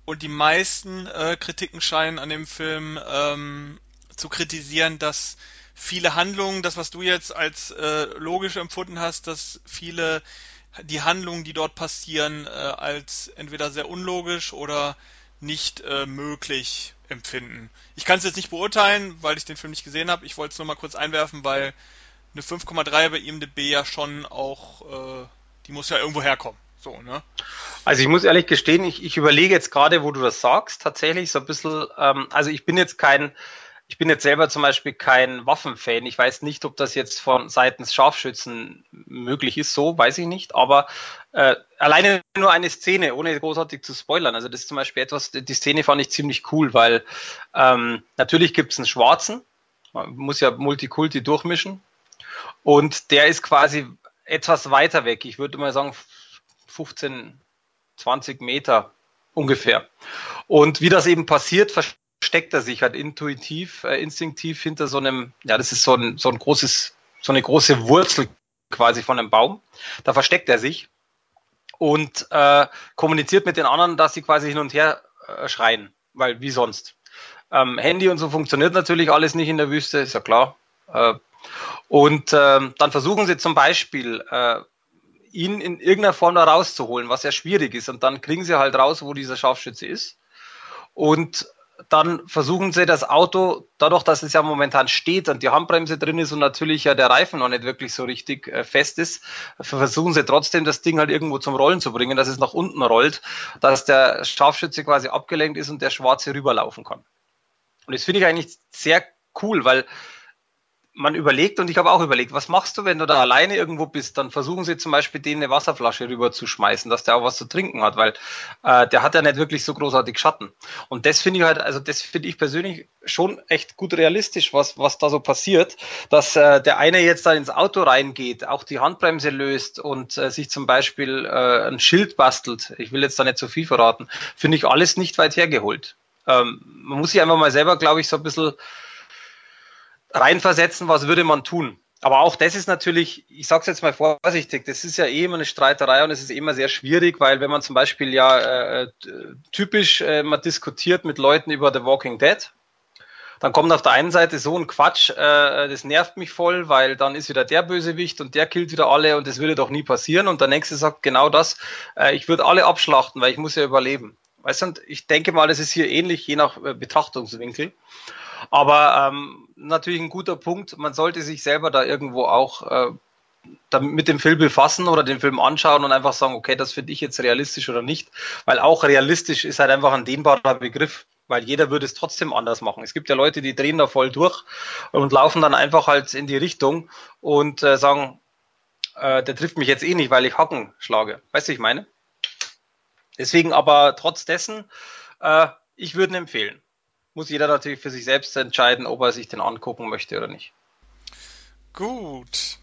und die meisten äh, Kritiken scheinen an dem Film ähm, zu kritisieren, dass viele Handlungen, das was du jetzt als äh, logisch empfunden hast, dass viele die Handlungen, die dort passieren, äh, als entweder sehr unlogisch oder nicht äh, möglich empfinden. Ich kann es jetzt nicht beurteilen, weil ich den Film nicht gesehen habe. Ich wollte es nur mal kurz einwerfen, weil eine 5,3 bei IMDb ja schon auch, äh, die muss ja irgendwo herkommen. So, ne? Also ich muss ehrlich gestehen, ich, ich überlege jetzt gerade, wo du das sagst, tatsächlich so ein bisschen, ähm, also ich bin jetzt kein, ich bin jetzt selber zum Beispiel kein Waffenfan. Ich weiß nicht, ob das jetzt von seitens Scharfschützen möglich ist, so weiß ich nicht. Aber äh, alleine nur eine Szene, ohne großartig zu spoilern. Also das ist zum Beispiel etwas, die Szene fand ich ziemlich cool, weil ähm, natürlich gibt es einen Schwarzen, man muss ja Multikulti durchmischen. Und der ist quasi etwas weiter weg. Ich würde mal sagen 15, 20 Meter ungefähr. Und wie das eben passiert, versteckt er sich halt intuitiv, äh, instinktiv hinter so einem, ja, das ist so ein, so ein großes, so eine große Wurzel quasi von einem Baum. Da versteckt er sich und äh, kommuniziert mit den anderen, dass sie quasi hin und her äh, schreien, weil wie sonst. Ähm, Handy und so funktioniert natürlich alles nicht in der Wüste, ist ja klar. Äh, und äh, dann versuchen sie zum Beispiel, äh, ihn in irgendeiner Form da rauszuholen, was ja schwierig ist. Und dann kriegen sie halt raus, wo dieser Scharfschütze ist. Und dann versuchen sie das Auto, dadurch, dass es ja momentan steht und die Handbremse drin ist und natürlich ja der Reifen noch nicht wirklich so richtig äh, fest ist, versuchen sie trotzdem das Ding halt irgendwo zum Rollen zu bringen, dass es nach unten rollt, dass der Scharfschütze quasi abgelenkt ist und der Schwarze rüberlaufen kann. Und das finde ich eigentlich sehr cool, weil man überlegt und ich habe auch überlegt, was machst du, wenn du da alleine irgendwo bist? Dann versuchen sie zum Beispiel denen eine Wasserflasche rüber zu schmeißen, dass der auch was zu trinken hat, weil äh, der hat ja nicht wirklich so großartig Schatten. Und das finde ich halt, also das finde ich persönlich schon echt gut realistisch, was, was da so passiert, dass äh, der eine jetzt da ins Auto reingeht, auch die Handbremse löst und äh, sich zum Beispiel äh, ein Schild bastelt. Ich will jetzt da nicht so viel verraten. Finde ich alles nicht weit hergeholt. Ähm, man muss sich einfach mal selber, glaube ich, so ein bisschen reinversetzen, was würde man tun. Aber auch das ist natürlich, ich sage es jetzt mal vorsichtig, das ist ja eh immer eine Streiterei und es ist immer sehr schwierig, weil wenn man zum Beispiel ja äh, typisch äh, mal diskutiert mit Leuten über The Walking Dead, dann kommt auf der einen Seite so ein Quatsch, äh, das nervt mich voll, weil dann ist wieder der Bösewicht und der killt wieder alle und das würde doch nie passieren. Und der nächste sagt genau das, äh, ich würde alle abschlachten, weil ich muss ja überleben. Weißt du, und ich denke mal, das ist hier ähnlich, je nach äh, Betrachtungswinkel. Aber ähm, natürlich ein guter Punkt. Man sollte sich selber da irgendwo auch äh, mit dem Film befassen oder den Film anschauen und einfach sagen, okay, das finde ich jetzt realistisch oder nicht. Weil auch realistisch ist halt einfach ein dehnbarer Begriff, weil jeder würde es trotzdem anders machen. Es gibt ja Leute, die drehen da voll durch und laufen dann einfach halt in die Richtung und äh, sagen, äh, der trifft mich jetzt eh nicht, weil ich Hacken schlage. Weißt du, ich meine? Deswegen aber trotz dessen, äh, ich würde ihn empfehlen muss jeder natürlich für sich selbst entscheiden, ob er sich den angucken möchte oder nicht. Gut.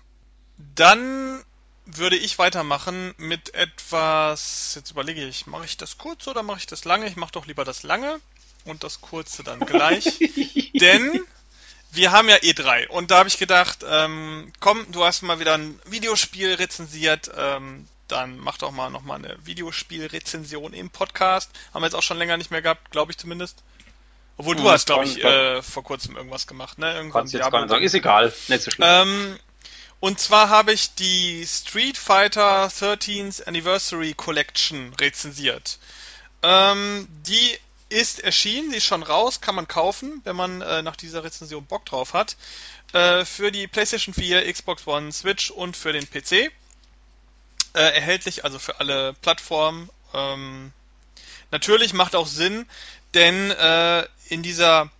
Dann würde ich weitermachen mit etwas. Jetzt überlege ich, mache ich das kurz oder mache ich das lange? Ich mache doch lieber das lange und das kurze dann gleich. Denn wir haben ja E3 und da habe ich gedacht, ähm, komm, du hast mal wieder ein Videospiel rezensiert, ähm, dann mach doch mal nochmal eine Videospielrezension im Podcast. Haben wir jetzt auch schon länger nicht mehr gehabt, glaube ich zumindest. Obwohl du hm, hast, glaube ich, äh, vor kurzem irgendwas gemacht, ne? Irgendwann Kannst jetzt gar nicht sagen, ist egal, nicht so schlimm. Ähm, und zwar habe ich die Street Fighter 13th Anniversary Collection rezensiert. Ähm, die ist erschienen, die ist schon raus, kann man kaufen, wenn man äh, nach dieser Rezension Bock drauf hat. Äh, für die PlayStation 4, Xbox One, Switch und für den PC. Äh, erhältlich also für alle Plattformen. Ähm, natürlich macht auch Sinn, denn äh, in dieser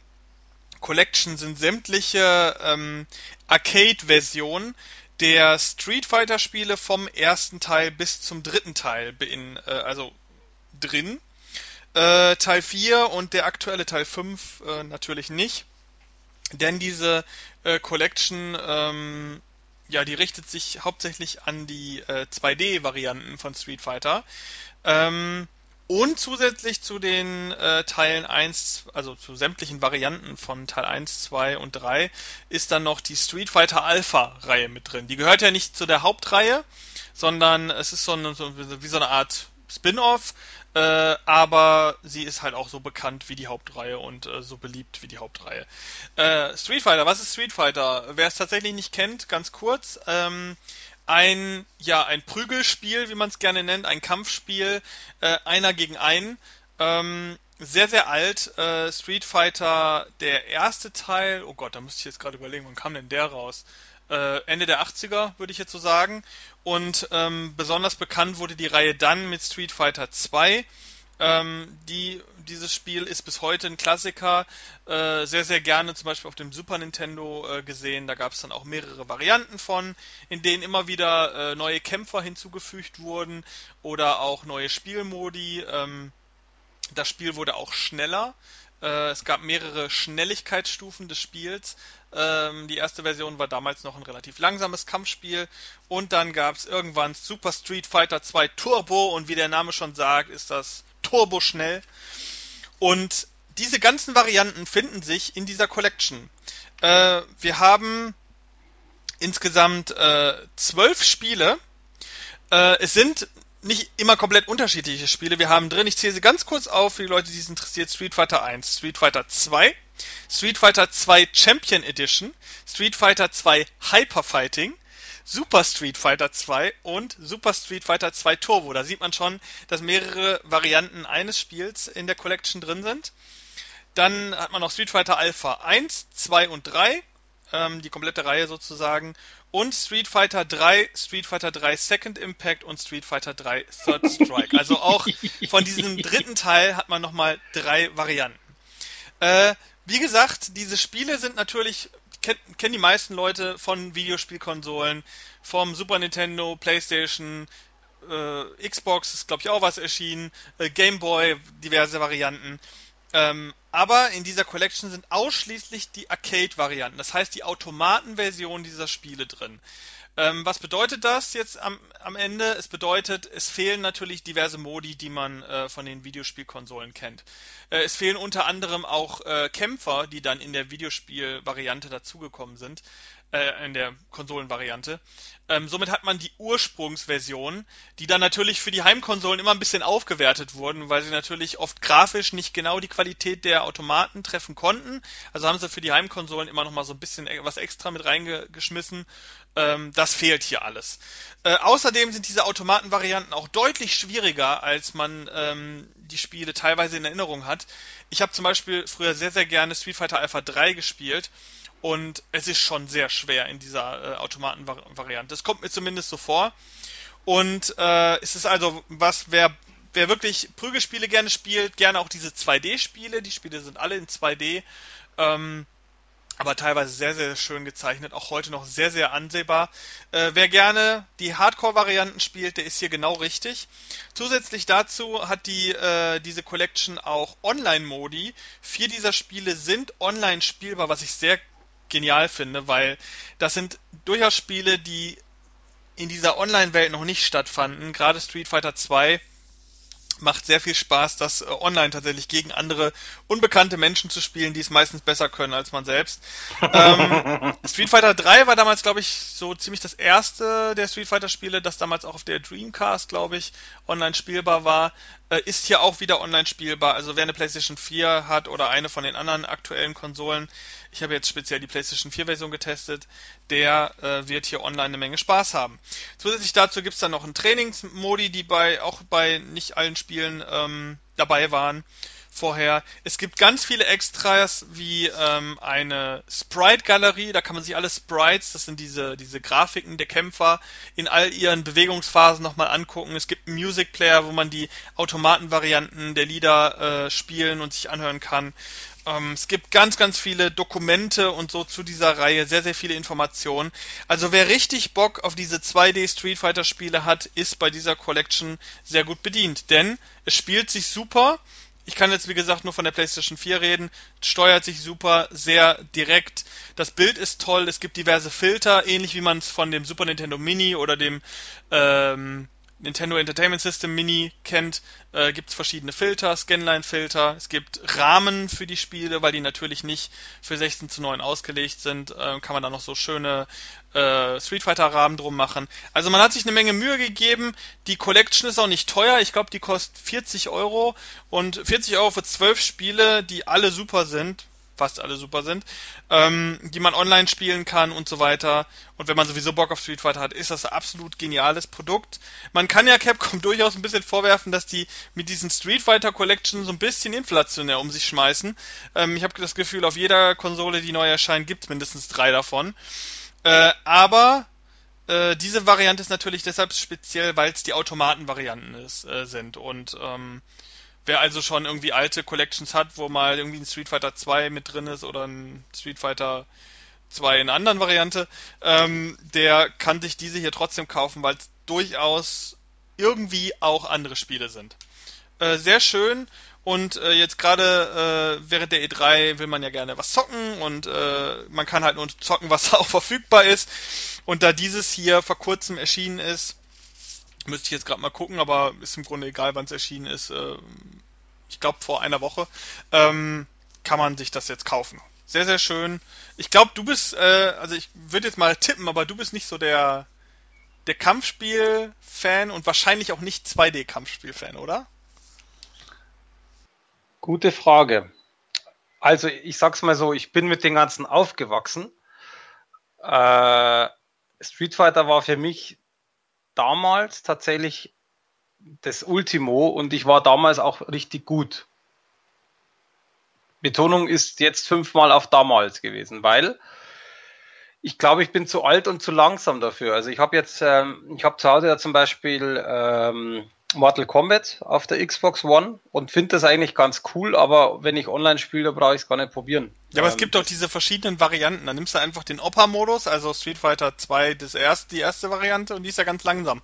Collection sind sämtliche ähm, Arcade-Versionen der Street Fighter Spiele vom ersten Teil bis zum dritten Teil bin, äh, also drin. Äh, Teil 4 und der aktuelle Teil 5 äh, natürlich nicht. Denn diese äh, Collection, ähm, ja, die richtet sich hauptsächlich an die äh, 2D-Varianten von Street Fighter. Ähm, und zusätzlich zu den äh, Teilen 1, also zu sämtlichen Varianten von Teil 1, 2 und 3, ist dann noch die Street Fighter Alpha Reihe mit drin. Die gehört ja nicht zu der Hauptreihe, sondern es ist so, eine, so wie so eine Art Spin-off, äh, aber sie ist halt auch so bekannt wie die Hauptreihe und äh, so beliebt wie die Hauptreihe. Äh, Street Fighter, was ist Street Fighter? Wer es tatsächlich nicht kennt, ganz kurz. Ähm, ein, ja, ein Prügelspiel, wie man es gerne nennt, ein Kampfspiel, äh, einer gegen einen. Ähm, sehr, sehr alt. Äh, Street Fighter, der erste Teil, oh Gott, da müsste ich jetzt gerade überlegen, wann kam denn der raus? Äh, Ende der 80er, würde ich jetzt so sagen. Und ähm, besonders bekannt wurde die Reihe dann mit Street Fighter 2. Ähm, die, dieses Spiel ist bis heute ein Klassiker, äh, sehr, sehr gerne zum Beispiel auf dem Super Nintendo äh, gesehen. Da gab es dann auch mehrere Varianten von, in denen immer wieder äh, neue Kämpfer hinzugefügt wurden oder auch neue Spielmodi. Ähm, das Spiel wurde auch schneller. Äh, es gab mehrere Schnelligkeitsstufen des Spiels. Ähm, die erste Version war damals noch ein relativ langsames Kampfspiel. Und dann gab es irgendwann Super Street Fighter 2 Turbo. Und wie der Name schon sagt, ist das Turbo schnell. Und diese ganzen Varianten finden sich in dieser Collection. Äh, wir haben insgesamt äh, zwölf Spiele. Äh, es sind nicht immer komplett unterschiedliche Spiele. Wir haben drin, ich zähle sie ganz kurz auf für die Leute, die es interessiert, Street Fighter 1, Street Fighter 2, Street Fighter 2 Champion Edition, Street Fighter 2 Hyper Fighting, Super Street Fighter 2 und Super Street Fighter 2 Turbo. Da sieht man schon, dass mehrere Varianten eines Spiels in der Collection drin sind. Dann hat man noch Street Fighter Alpha 1, 2 und 3, ähm, die komplette Reihe sozusagen und Street Fighter 3, Street Fighter 3 Second Impact und Street Fighter 3 Third Strike. Also auch von diesem dritten Teil hat man nochmal drei Varianten. Äh, wie gesagt, diese Spiele sind natürlich, kennen kenn die meisten Leute von Videospielkonsolen, vom Super Nintendo, PlayStation, äh, Xbox ist glaube ich auch was erschienen, äh, Game Boy, diverse Varianten. Ähm, aber in dieser Collection sind ausschließlich die Arcade-Varianten, das heißt die Automatenversion dieser Spiele drin. Ähm, was bedeutet das jetzt am, am, Ende? Es bedeutet, es fehlen natürlich diverse Modi, die man äh, von den Videospielkonsolen kennt. Äh, es fehlen unter anderem auch äh, Kämpfer, die dann in der Videospielvariante dazugekommen sind, äh, in der Konsolenvariante. Ähm, somit hat man die Ursprungsversion, die dann natürlich für die Heimkonsolen immer ein bisschen aufgewertet wurden, weil sie natürlich oft grafisch nicht genau die Qualität der Automaten treffen konnten. Also haben sie für die Heimkonsolen immer noch mal so ein bisschen e-, was extra mit reingeschmissen. Ähm, das fehlt hier alles. Äh, außerdem sind diese Automatenvarianten auch deutlich schwieriger, als man ähm, die Spiele teilweise in Erinnerung hat. Ich habe zum Beispiel früher sehr, sehr gerne Street Fighter Alpha 3 gespielt und es ist schon sehr schwer in dieser äh, Automatenvariante. Das kommt mir zumindest so vor. Und äh, es ist also was, wer, wer wirklich Prügelspiele gerne spielt, gerne auch diese 2D-Spiele. Die Spiele sind alle in 2D. Ähm, aber teilweise sehr, sehr schön gezeichnet, auch heute noch sehr, sehr ansehbar. Äh, wer gerne die Hardcore-Varianten spielt, der ist hier genau richtig. Zusätzlich dazu hat die, äh, diese Collection auch Online-Modi. Vier dieser Spiele sind online spielbar, was ich sehr genial finde, weil das sind durchaus Spiele, die in dieser Online-Welt noch nicht stattfanden. Gerade Street Fighter 2 macht sehr viel Spaß, das äh, online tatsächlich gegen andere unbekannte Menschen zu spielen, die es meistens besser können als man selbst. ähm, Street Fighter 3 war damals, glaube ich, so ziemlich das erste der Street Fighter Spiele, das damals auch auf der Dreamcast, glaube ich, online spielbar war. Äh, ist hier auch wieder online spielbar. Also wer eine PlayStation 4 hat oder eine von den anderen aktuellen Konsolen, ich habe jetzt speziell die PlayStation 4 Version getestet, der äh, wird hier online eine Menge Spaß haben. Zusätzlich dazu gibt es dann noch einen Trainingsmodi, die bei auch bei nicht allen Spielen ähm, dabei waren vorher. Es gibt ganz viele Extras wie ähm, eine Sprite-Galerie, da kann man sich alle Sprites, das sind diese, diese Grafiken der Kämpfer, in all ihren Bewegungsphasen nochmal angucken. Es gibt einen Music Player, wo man die Automatenvarianten der Lieder äh, spielen und sich anhören kann. Ähm, es gibt ganz, ganz viele Dokumente und so zu dieser Reihe, sehr, sehr viele Informationen. Also wer richtig Bock auf diese 2D Street Fighter Spiele hat, ist bei dieser Collection sehr gut bedient, denn es spielt sich super ich kann jetzt wie gesagt nur von der PlayStation 4 reden, steuert sich super, sehr direkt. Das Bild ist toll, es gibt diverse Filter, ähnlich wie man es von dem Super Nintendo Mini oder dem ähm, Nintendo Entertainment System Mini kennt, äh, gibt es verschiedene Filter, Scanline-Filter. Es gibt Rahmen für die Spiele, weil die natürlich nicht für 16 zu 9 ausgelegt sind. Äh, kann man da noch so schöne äh, Street Fighter-Rahmen drum machen. Also man hat sich eine Menge Mühe gegeben. Die Collection ist auch nicht teuer. Ich glaube, die kostet 40 Euro. Und 40 Euro für 12 Spiele, die alle super sind fast alle super sind, ähm, die man online spielen kann und so weiter. Und wenn man sowieso Bock auf Street Fighter hat, ist das ein absolut geniales Produkt. Man kann ja Capcom durchaus ein bisschen vorwerfen, dass die mit diesen Street Fighter Collection so ein bisschen inflationär um sich schmeißen. Ähm, ich habe das Gefühl, auf jeder Konsole, die neu erscheint, gibt es mindestens drei davon. Äh, aber äh, diese Variante ist natürlich deshalb speziell, weil es die Automatenvarianten äh, sind. Und ähm, Wer also schon irgendwie alte Collections hat, wo mal irgendwie ein Street Fighter 2 mit drin ist oder ein Street Fighter 2 in einer anderen Variante, ähm, der kann sich diese hier trotzdem kaufen, weil es durchaus irgendwie auch andere Spiele sind. Äh, sehr schön und äh, jetzt gerade äh, während der E3 will man ja gerne was zocken und äh, man kann halt nur zocken, was auch verfügbar ist. Und da dieses hier vor kurzem erschienen ist, Müsste ich jetzt gerade mal gucken, aber ist im Grunde egal, wann es erschienen ist. Äh, ich glaube vor einer Woche. Ähm, kann man sich das jetzt kaufen. Sehr, sehr schön. Ich glaube, du bist, äh, also ich würde jetzt mal tippen, aber du bist nicht so der, der Kampfspiel-Fan und wahrscheinlich auch nicht 2D-Kampfspiel-Fan, oder? Gute Frage. Also ich sag's mal so, ich bin mit den ganzen aufgewachsen. Äh, Street Fighter war für mich damals tatsächlich das Ultimo und ich war damals auch richtig gut. Betonung ist jetzt fünfmal auf damals gewesen, weil ich glaube, ich bin zu alt und zu langsam dafür. Also ich habe jetzt, ähm, ich habe zu Hause ja zum Beispiel ähm, Mortal Kombat auf der Xbox One und finde das eigentlich ganz cool, aber wenn ich online spiele, brauche ich es gar nicht probieren. Ja, aber ähm, es gibt doch diese verschiedenen Varianten. Dann nimmst du einfach den Opa-Modus, also Street Fighter 2 das erste, die erste Variante und die ist ja ganz langsam.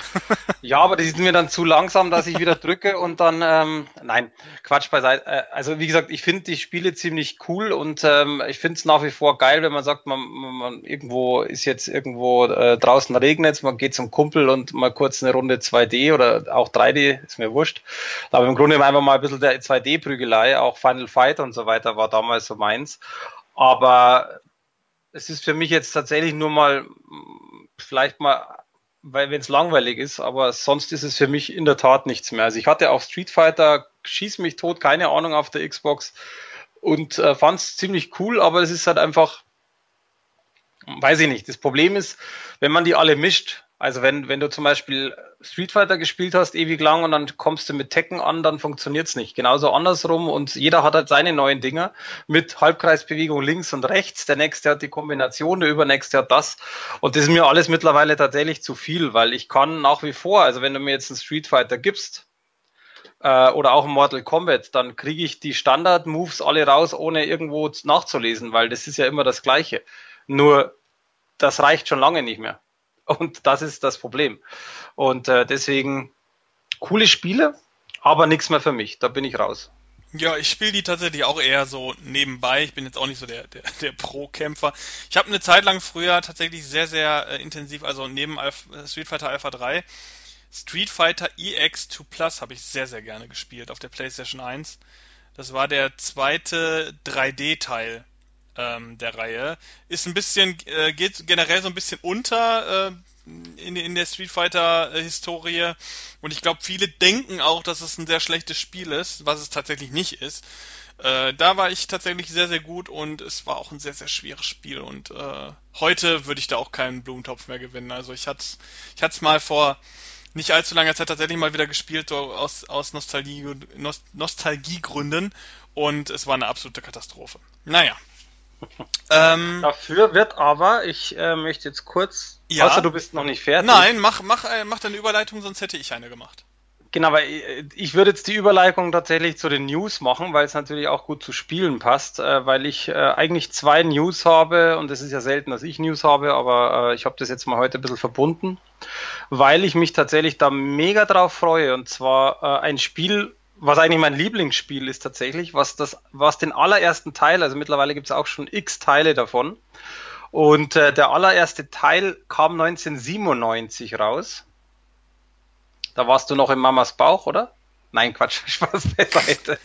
ja, aber die sind mir dann zu langsam, dass ich wieder drücke und dann, ähm, nein, Quatsch beiseite. Äh, also wie gesagt, ich finde die Spiele ziemlich cool und ähm, ich finde es nach wie vor geil, wenn man sagt, man, man, irgendwo ist jetzt irgendwo äh, draußen regnet, man geht zum Kumpel und mal kurz eine Runde 2D oder auch 3D, ist mir wurscht. Aber im Grunde einfach mal ein bisschen der 2D-Prügelei, auch Final Fight und so weiter war damals so meins. Aber es ist für mich jetzt tatsächlich nur mal vielleicht mal weil wenn es langweilig ist, aber sonst ist es für mich in der Tat nichts mehr. Also ich hatte auch Street Fighter, schieß mich tot, keine Ahnung auf der Xbox und äh, fand es ziemlich cool, aber es ist halt einfach, weiß ich nicht. Das Problem ist, wenn man die alle mischt, also wenn, wenn du zum Beispiel Street Fighter gespielt hast ewig lang und dann kommst du mit Tekken an, dann funktioniert's nicht. Genauso andersrum und jeder hat halt seine neuen Dinger mit Halbkreisbewegung links und rechts. Der nächste hat die Kombination, der übernächste hat das. Und das ist mir alles mittlerweile tatsächlich zu viel, weil ich kann nach wie vor, also wenn du mir jetzt einen Street Fighter gibst, äh, oder auch Mortal Kombat, dann kriege ich die Standard-Moves alle raus, ohne irgendwo nachzulesen, weil das ist ja immer das Gleiche. Nur das reicht schon lange nicht mehr. Und das ist das Problem. Und äh, deswegen coole Spiele, aber nichts mehr für mich. Da bin ich raus. Ja, ich spiele die tatsächlich auch eher so nebenbei. Ich bin jetzt auch nicht so der, der, der Pro-Kämpfer. Ich habe eine Zeit lang früher tatsächlich sehr, sehr äh, intensiv, also neben Alpha, äh, Street Fighter Alpha 3, Street Fighter EX2 Plus habe ich sehr, sehr gerne gespielt auf der PlayStation 1. Das war der zweite 3D-Teil ähm, der Reihe. Ist ein bisschen, äh, geht generell so ein bisschen unter äh, in, in der Street Fighter-Historie. Und ich glaube, viele denken auch, dass es ein sehr schlechtes Spiel ist, was es tatsächlich nicht ist. Äh, da war ich tatsächlich sehr, sehr gut und es war auch ein sehr, sehr schweres Spiel. Und äh, heute würde ich da auch keinen Blumentopf mehr gewinnen. Also ich hatte ich es mal vor nicht allzu langer Zeit tatsächlich mal wieder gespielt, so aus, aus Nostalgie, Nostalgiegründen. Und es war eine absolute Katastrophe. Naja, ähm, Dafür wird aber, ich äh, möchte jetzt kurz, ja, außer du bist noch nicht fertig. Nein, mach, mach, äh, mach deine Überleitung, sonst hätte ich eine gemacht. Genau, weil ich, äh, ich würde jetzt die Überleitung tatsächlich zu den News machen, weil es natürlich auch gut zu Spielen passt, äh, weil ich eigentlich zwei News habe und es ist ja selten, dass ich News habe, aber ich habe das jetzt mal heute ein bisschen verbunden, weil ich mich tatsächlich da mega drauf freue und zwar ein Spiel, was eigentlich mein Lieblingsspiel ist tatsächlich, was das, was den allerersten Teil, also mittlerweile gibt es auch schon x Teile davon. Und äh, der allererste Teil kam 1997 raus. Da warst du noch in Mamas Bauch, oder? Nein, Quatsch, Spaß beiseite.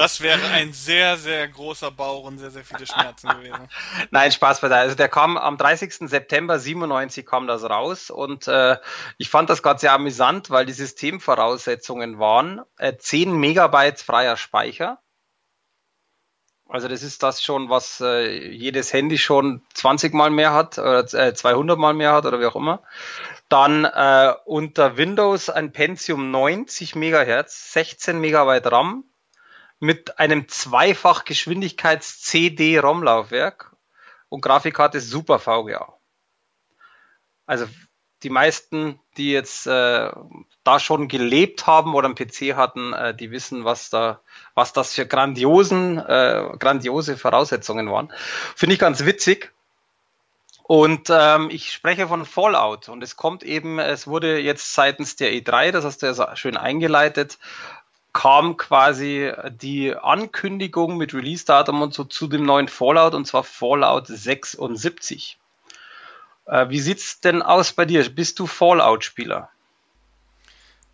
Das wäre ein sehr, sehr großer Bauch und sehr, sehr viele Schmerzen gewesen. Nein, Spaß beiseite. Also der kam am 30. September 97 kam das raus und äh, ich fand das gerade sehr amüsant, weil die Systemvoraussetzungen waren äh, 10 Megabyte freier Speicher. Also das ist das schon, was äh, jedes Handy schon 20 mal mehr hat oder äh, 200 mal mehr hat oder wie auch immer. Dann äh, unter Windows ein Pentium 90 Megahertz, 16 Megabyte RAM mit einem zweifach Geschwindigkeits CD ROM-Laufwerk und Grafikkarte Super VGA. Also die meisten, die jetzt äh, da schon gelebt haben oder einen PC hatten, äh, die wissen, was da, was das für grandiosen, äh, grandiose Voraussetzungen waren. Finde ich ganz witzig. Und ähm, ich spreche von Fallout und es kommt eben, es wurde jetzt seitens der E3, das hast du ja schön eingeleitet, kam quasi die Ankündigung mit Release-Datum und so zu dem neuen Fallout und zwar Fallout 76. Äh, wie sieht's denn aus bei dir? Bist du Fallout-Spieler?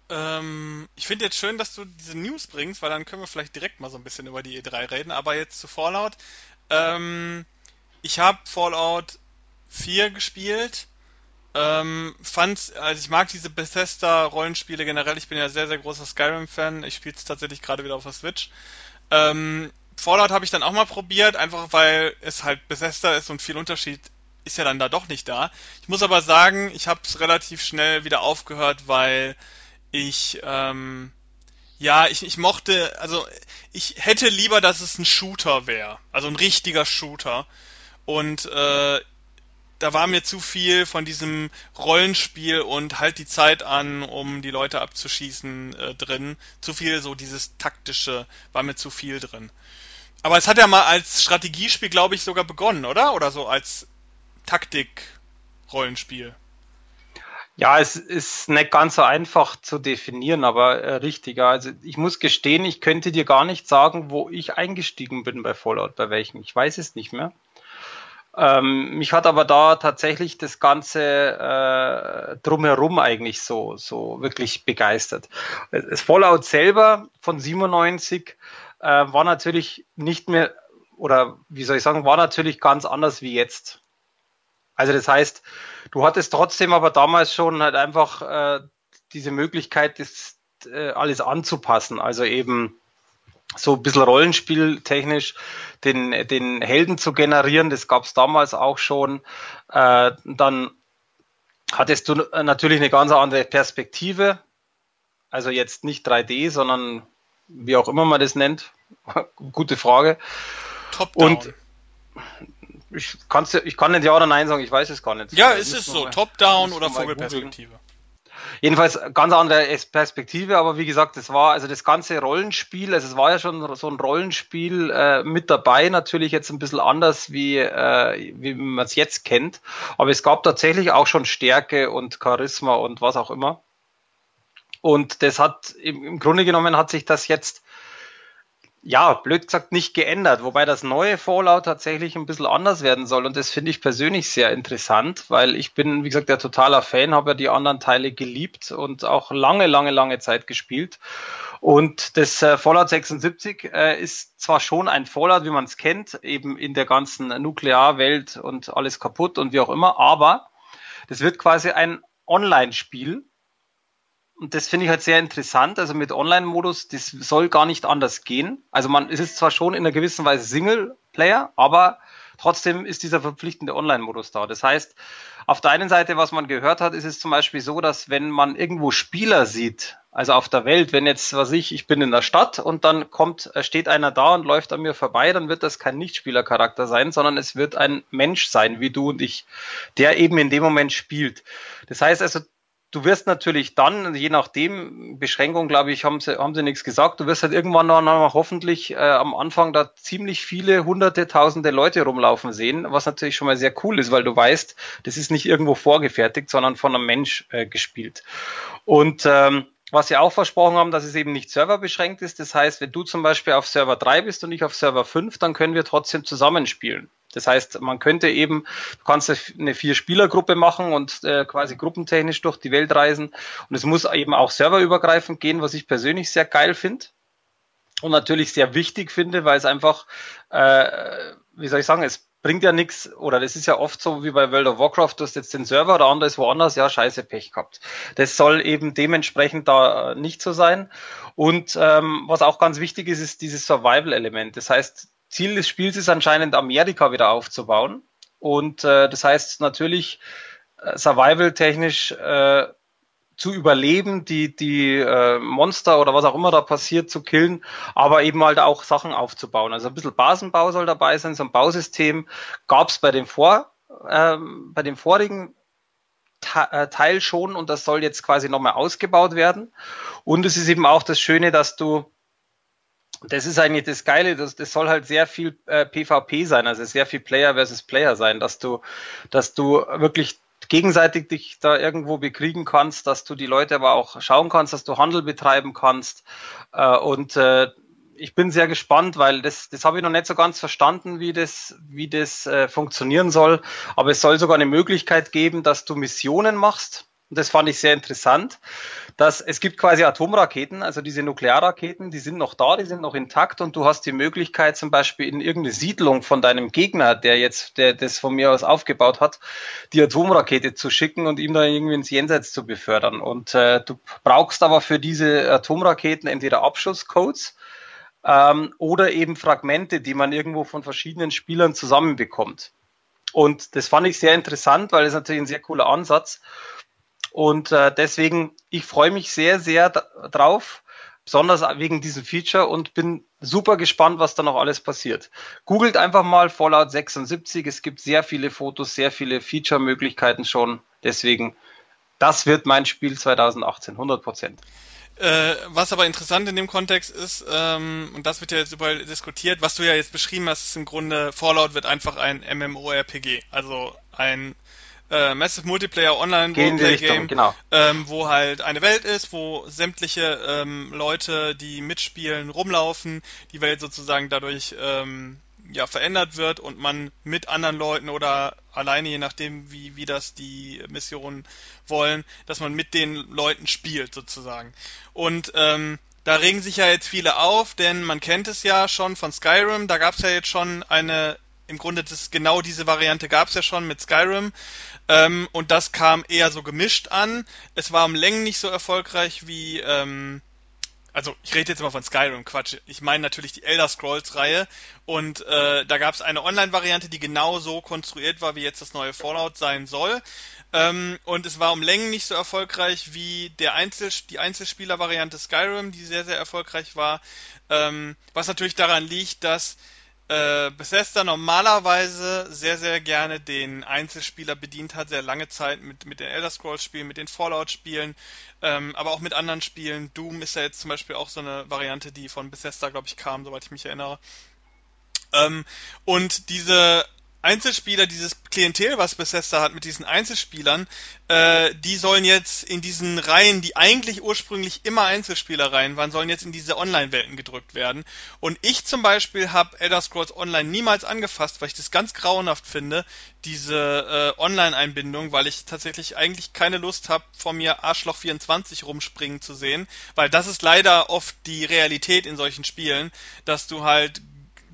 Ähm, ich finde jetzt schön, dass du diese News bringst, weil dann können wir vielleicht direkt mal so ein bisschen über die E3 reden. Aber jetzt zu Fallout. Ähm, ich habe Fallout 4 gespielt. Ähm, fand, also ich mag diese Bethesda-Rollenspiele generell. Ich bin ja sehr, sehr großer Skyrim-Fan. Ich spiele es tatsächlich gerade wieder auf der Switch. Ähm, Fallout habe ich dann auch mal probiert, einfach weil es halt Bethesda ist und viel Unterschied ist ja dann da doch nicht da. Ich muss aber sagen, ich habe es relativ schnell wieder aufgehört, weil ich ähm, ja, ich, ich mochte, also ich hätte lieber, dass es ein Shooter wäre, also ein richtiger Shooter. Und äh, da war mir zu viel von diesem Rollenspiel und halt die Zeit an, um die Leute abzuschießen äh, drin. Zu viel so dieses taktische war mir zu viel drin. Aber es hat ja mal als Strategiespiel, glaube ich, sogar begonnen, oder? Oder so als Taktik-Rollenspiel. Ja, es ist nicht ganz so einfach zu definieren, aber äh, richtig. Also ich muss gestehen, ich könnte dir gar nicht sagen, wo ich eingestiegen bin bei Fallout, bei welchem. Ich weiß es nicht mehr. Ähm, mich hat aber da tatsächlich das Ganze äh, drumherum eigentlich so, so wirklich begeistert. Das Fallout selber von 97 äh, war natürlich nicht mehr, oder wie soll ich sagen, war natürlich ganz anders wie jetzt. Also das heißt, du hattest trotzdem aber damals schon halt einfach äh, diese Möglichkeit, das äh, alles anzupassen. Also eben so ein bisschen rollenspieltechnisch den, den Helden zu generieren. Das gab es damals auch schon. Äh, dann hattest du natürlich eine ganz andere Perspektive. Also jetzt nicht 3D, sondern wie auch immer man das nennt. Gute Frage. Top-down. Und ich, kann's, ich kann nicht Ja oder Nein sagen, ich weiß es gar nicht. Ja, ist es so, Top-Down oder Vogelperspektive? Jedenfalls ganz andere Perspektive, aber wie gesagt, das war also das ganze Rollenspiel, also es war ja schon so ein Rollenspiel äh, mit dabei, natürlich jetzt ein bisschen anders, wie, äh, wie man es jetzt kennt, aber es gab tatsächlich auch schon Stärke und Charisma und was auch immer. Und das hat im, im Grunde genommen hat sich das jetzt ja, blöd gesagt, nicht geändert, wobei das neue Fallout tatsächlich ein bisschen anders werden soll. Und das finde ich persönlich sehr interessant, weil ich bin, wie gesagt, der totaler Fan, habe ja die anderen Teile geliebt und auch lange, lange, lange Zeit gespielt. Und das äh, Fallout 76 äh, ist zwar schon ein Fallout, wie man es kennt, eben in der ganzen Nuklearwelt und alles kaputt und wie auch immer, aber das wird quasi ein Online-Spiel und das finde ich halt sehr interessant. Also mit Online-Modus, das soll gar nicht anders gehen. Also man, es ist zwar schon in einer gewissen Weise Single-Player, aber trotzdem ist dieser verpflichtende Online-Modus da. Das heißt, auf der einen Seite, was man gehört hat, ist es zum Beispiel so, dass wenn man irgendwo Spieler sieht, also auf der Welt, wenn jetzt, was ich, ich bin in der Stadt und dann kommt, äh, steht einer da und läuft an mir vorbei, dann wird das kein Nichtspielercharakter sein, sondern es wird ein Mensch sein, wie du und ich, der eben in dem Moment spielt. Das heißt also, du wirst natürlich dann, je nachdem, Beschränkung, glaube ich, haben sie, haben sie nichts gesagt, du wirst halt irgendwann dann auch hoffentlich äh, am Anfang da ziemlich viele hunderte, tausende Leute rumlaufen sehen, was natürlich schon mal sehr cool ist, weil du weißt, das ist nicht irgendwo vorgefertigt, sondern von einem Mensch äh, gespielt. Und ähm, was sie auch versprochen haben, dass es eben nicht serverbeschränkt ist. Das heißt, wenn du zum Beispiel auf Server 3 bist und ich auf Server 5, dann können wir trotzdem zusammenspielen. Das heißt, man könnte eben, du kannst eine Vier-Spieler-Gruppe machen und äh, quasi gruppentechnisch durch die Welt reisen. Und es muss eben auch serverübergreifend gehen, was ich persönlich sehr geil finde und natürlich sehr wichtig finde, weil es einfach, äh, wie soll ich sagen, es bringt ja nichts, oder das ist ja oft so wie bei World of Warcraft, du hast jetzt den Server, der andere ist woanders, ja, scheiße, Pech gehabt. Das soll eben dementsprechend da nicht so sein. Und ähm, was auch ganz wichtig ist, ist dieses Survival-Element. Das heißt, Ziel des Spiels ist anscheinend Amerika wieder aufzubauen. Und äh, das heißt natürlich, äh, Survival-technisch äh, zu überleben, die, die äh, Monster oder was auch immer da passiert zu killen, aber eben halt auch Sachen aufzubauen. Also ein bisschen Basenbau soll dabei sein, so ein Bausystem gab es bei dem Vor, ähm, bei dem vorigen äh, Teil schon und das soll jetzt quasi nochmal ausgebaut werden. Und es ist eben auch das Schöne, dass du das ist eigentlich das Geile, das, das soll halt sehr viel äh, PvP sein, also sehr viel Player versus Player sein, dass du, dass du wirklich gegenseitig dich da irgendwo bekriegen kannst, dass du die Leute aber auch schauen kannst, dass du Handel betreiben kannst. Äh, und äh, ich bin sehr gespannt, weil das, das habe ich noch nicht so ganz verstanden, wie das, wie das äh, funktionieren soll. Aber es soll sogar eine Möglichkeit geben, dass du Missionen machst und das fand ich sehr interessant, dass es gibt quasi Atomraketen, also diese Nuklearraketen, die sind noch da, die sind noch intakt und du hast die Möglichkeit zum Beispiel in irgendeine Siedlung von deinem Gegner, der jetzt, der das von mir aus aufgebaut hat, die Atomrakete zu schicken und ihm dann irgendwie ins Jenseits zu befördern. Und äh, du brauchst aber für diese Atomraketen entweder Abschusscodes ähm, oder eben Fragmente, die man irgendwo von verschiedenen Spielern zusammenbekommt. Und das fand ich sehr interessant, weil es natürlich ein sehr cooler Ansatz. Und äh, deswegen, ich freue mich sehr, sehr drauf, besonders wegen diesem Feature und bin super gespannt, was da noch alles passiert. Googelt einfach mal Fallout 76. Es gibt sehr viele Fotos, sehr viele Feature-Möglichkeiten schon. Deswegen, das wird mein Spiel 2018, 100 Prozent. Äh, was aber interessant in dem Kontext ist, ähm, und das wird ja jetzt überall diskutiert, was du ja jetzt beschrieben hast, ist im Grunde Fallout wird einfach ein MMORPG, also ein äh, Massive Multiplayer Online Roleplay Game, genau. ähm, wo halt eine Welt ist, wo sämtliche ähm, Leute, die mitspielen, rumlaufen, die Welt sozusagen dadurch ähm, ja verändert wird und man mit anderen Leuten oder alleine, je nachdem wie wie das die Missionen wollen, dass man mit den Leuten spielt sozusagen. Und ähm, da regen sich ja jetzt viele auf, denn man kennt es ja schon von Skyrim, da gab es ja jetzt schon eine im Grunde das genau diese Variante gab es ja schon mit Skyrim ähm, und das kam eher so gemischt an. Es war um Längen nicht so erfolgreich wie ähm, also ich rede jetzt mal von Skyrim, Quatsch. Ich meine natürlich die Elder Scrolls-Reihe. Und äh, da gab es eine Online-Variante, die genau so konstruiert war, wie jetzt das neue Fallout sein soll. Ähm, und es war um Längen nicht so erfolgreich wie der Einzel die Einzelspieler-Variante Skyrim, die sehr, sehr erfolgreich war. Ähm, was natürlich daran liegt, dass äh, Bethesda normalerweise sehr, sehr gerne den Einzelspieler bedient hat, sehr lange Zeit mit, mit den Elder Scrolls Spielen, mit den Fallout Spielen, ähm, aber auch mit anderen Spielen. Doom ist ja jetzt zum Beispiel auch so eine Variante, die von Bethesda, glaube ich, kam, soweit ich mich erinnere. Ähm, und diese Einzelspieler, dieses Klientel, was Bethesda hat mit diesen Einzelspielern, äh, die sollen jetzt in diesen Reihen, die eigentlich ursprünglich immer Einzelspielerreihen waren, sollen jetzt in diese Online-Welten gedrückt werden. Und ich zum Beispiel habe Elder Scrolls Online niemals angefasst, weil ich das ganz grauenhaft finde, diese äh, Online-Einbindung, weil ich tatsächlich eigentlich keine Lust habe, vor mir Arschloch 24 rumspringen zu sehen, weil das ist leider oft die Realität in solchen Spielen, dass du halt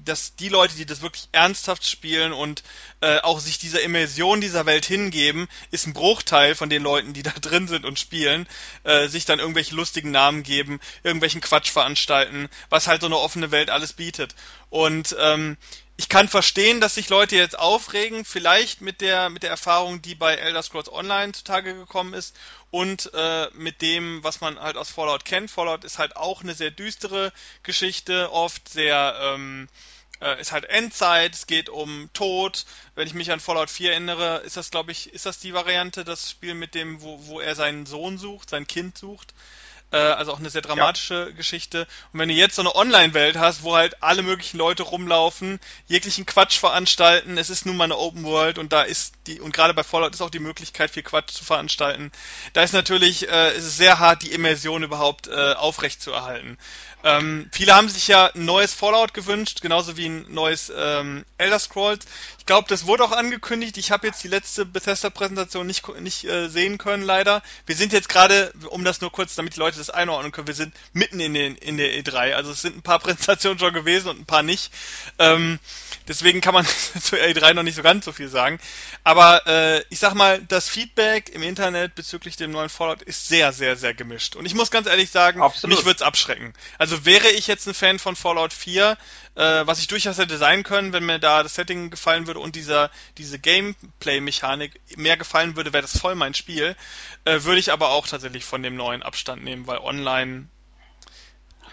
dass die Leute, die das wirklich ernsthaft spielen und äh, auch sich dieser Immersion dieser Welt hingeben, ist ein Bruchteil von den Leuten, die da drin sind und spielen, äh, sich dann irgendwelche lustigen Namen geben, irgendwelchen Quatsch veranstalten, was halt so eine offene Welt alles bietet. Und ähm, ich kann verstehen, dass sich Leute jetzt aufregen, vielleicht mit der mit der Erfahrung, die bei Elder Scrolls Online zutage gekommen ist und äh, mit dem, was man halt aus Fallout kennt. Fallout ist halt auch eine sehr düstere Geschichte, oft sehr ähm, äh, ist halt Endzeit, es geht um Tod. Wenn ich mich an Fallout 4 erinnere, ist das, glaube ich, ist das die Variante, das Spiel mit dem, wo, wo er seinen Sohn sucht, sein Kind sucht. Äh, also auch eine sehr dramatische ja. Geschichte. Und wenn du jetzt so eine Online-Welt hast, wo halt alle möglichen Leute rumlaufen, jeglichen Quatsch veranstalten, es ist nun mal eine Open World und da ist die, und gerade bei Fallout ist auch die Möglichkeit, viel Quatsch zu veranstalten. Da ist natürlich, äh, ist es sehr hart, die Immersion überhaupt äh, aufrecht zu erhalten. Ähm, viele haben sich ja ein neues Fallout gewünscht, genauso wie ein neues ähm, Elder Scrolls. Ich glaube, das wurde auch angekündigt. Ich habe jetzt die letzte Bethesda-Präsentation nicht, nicht äh, sehen können, leider. Wir sind jetzt gerade, um das nur kurz, damit die Leute das einordnen können, wir sind mitten in, den, in der E3. Also es sind ein paar Präsentationen schon gewesen und ein paar nicht. Ähm, deswegen kann man zu E3 noch nicht so ganz so viel sagen. Aber äh, ich sag mal, das Feedback im Internet bezüglich dem neuen Fallout ist sehr, sehr, sehr gemischt. Und ich muss ganz ehrlich sagen, Absolut. mich wird's abschrecken. Also wäre ich jetzt ein Fan von Fallout 4, äh, was ich durchaus hätte sein können, wenn mir da das Setting gefallen würde und dieser, diese Gameplay-Mechanik mehr gefallen würde, wäre das voll mein Spiel. Äh, würde ich aber auch tatsächlich von dem neuen Abstand nehmen, weil online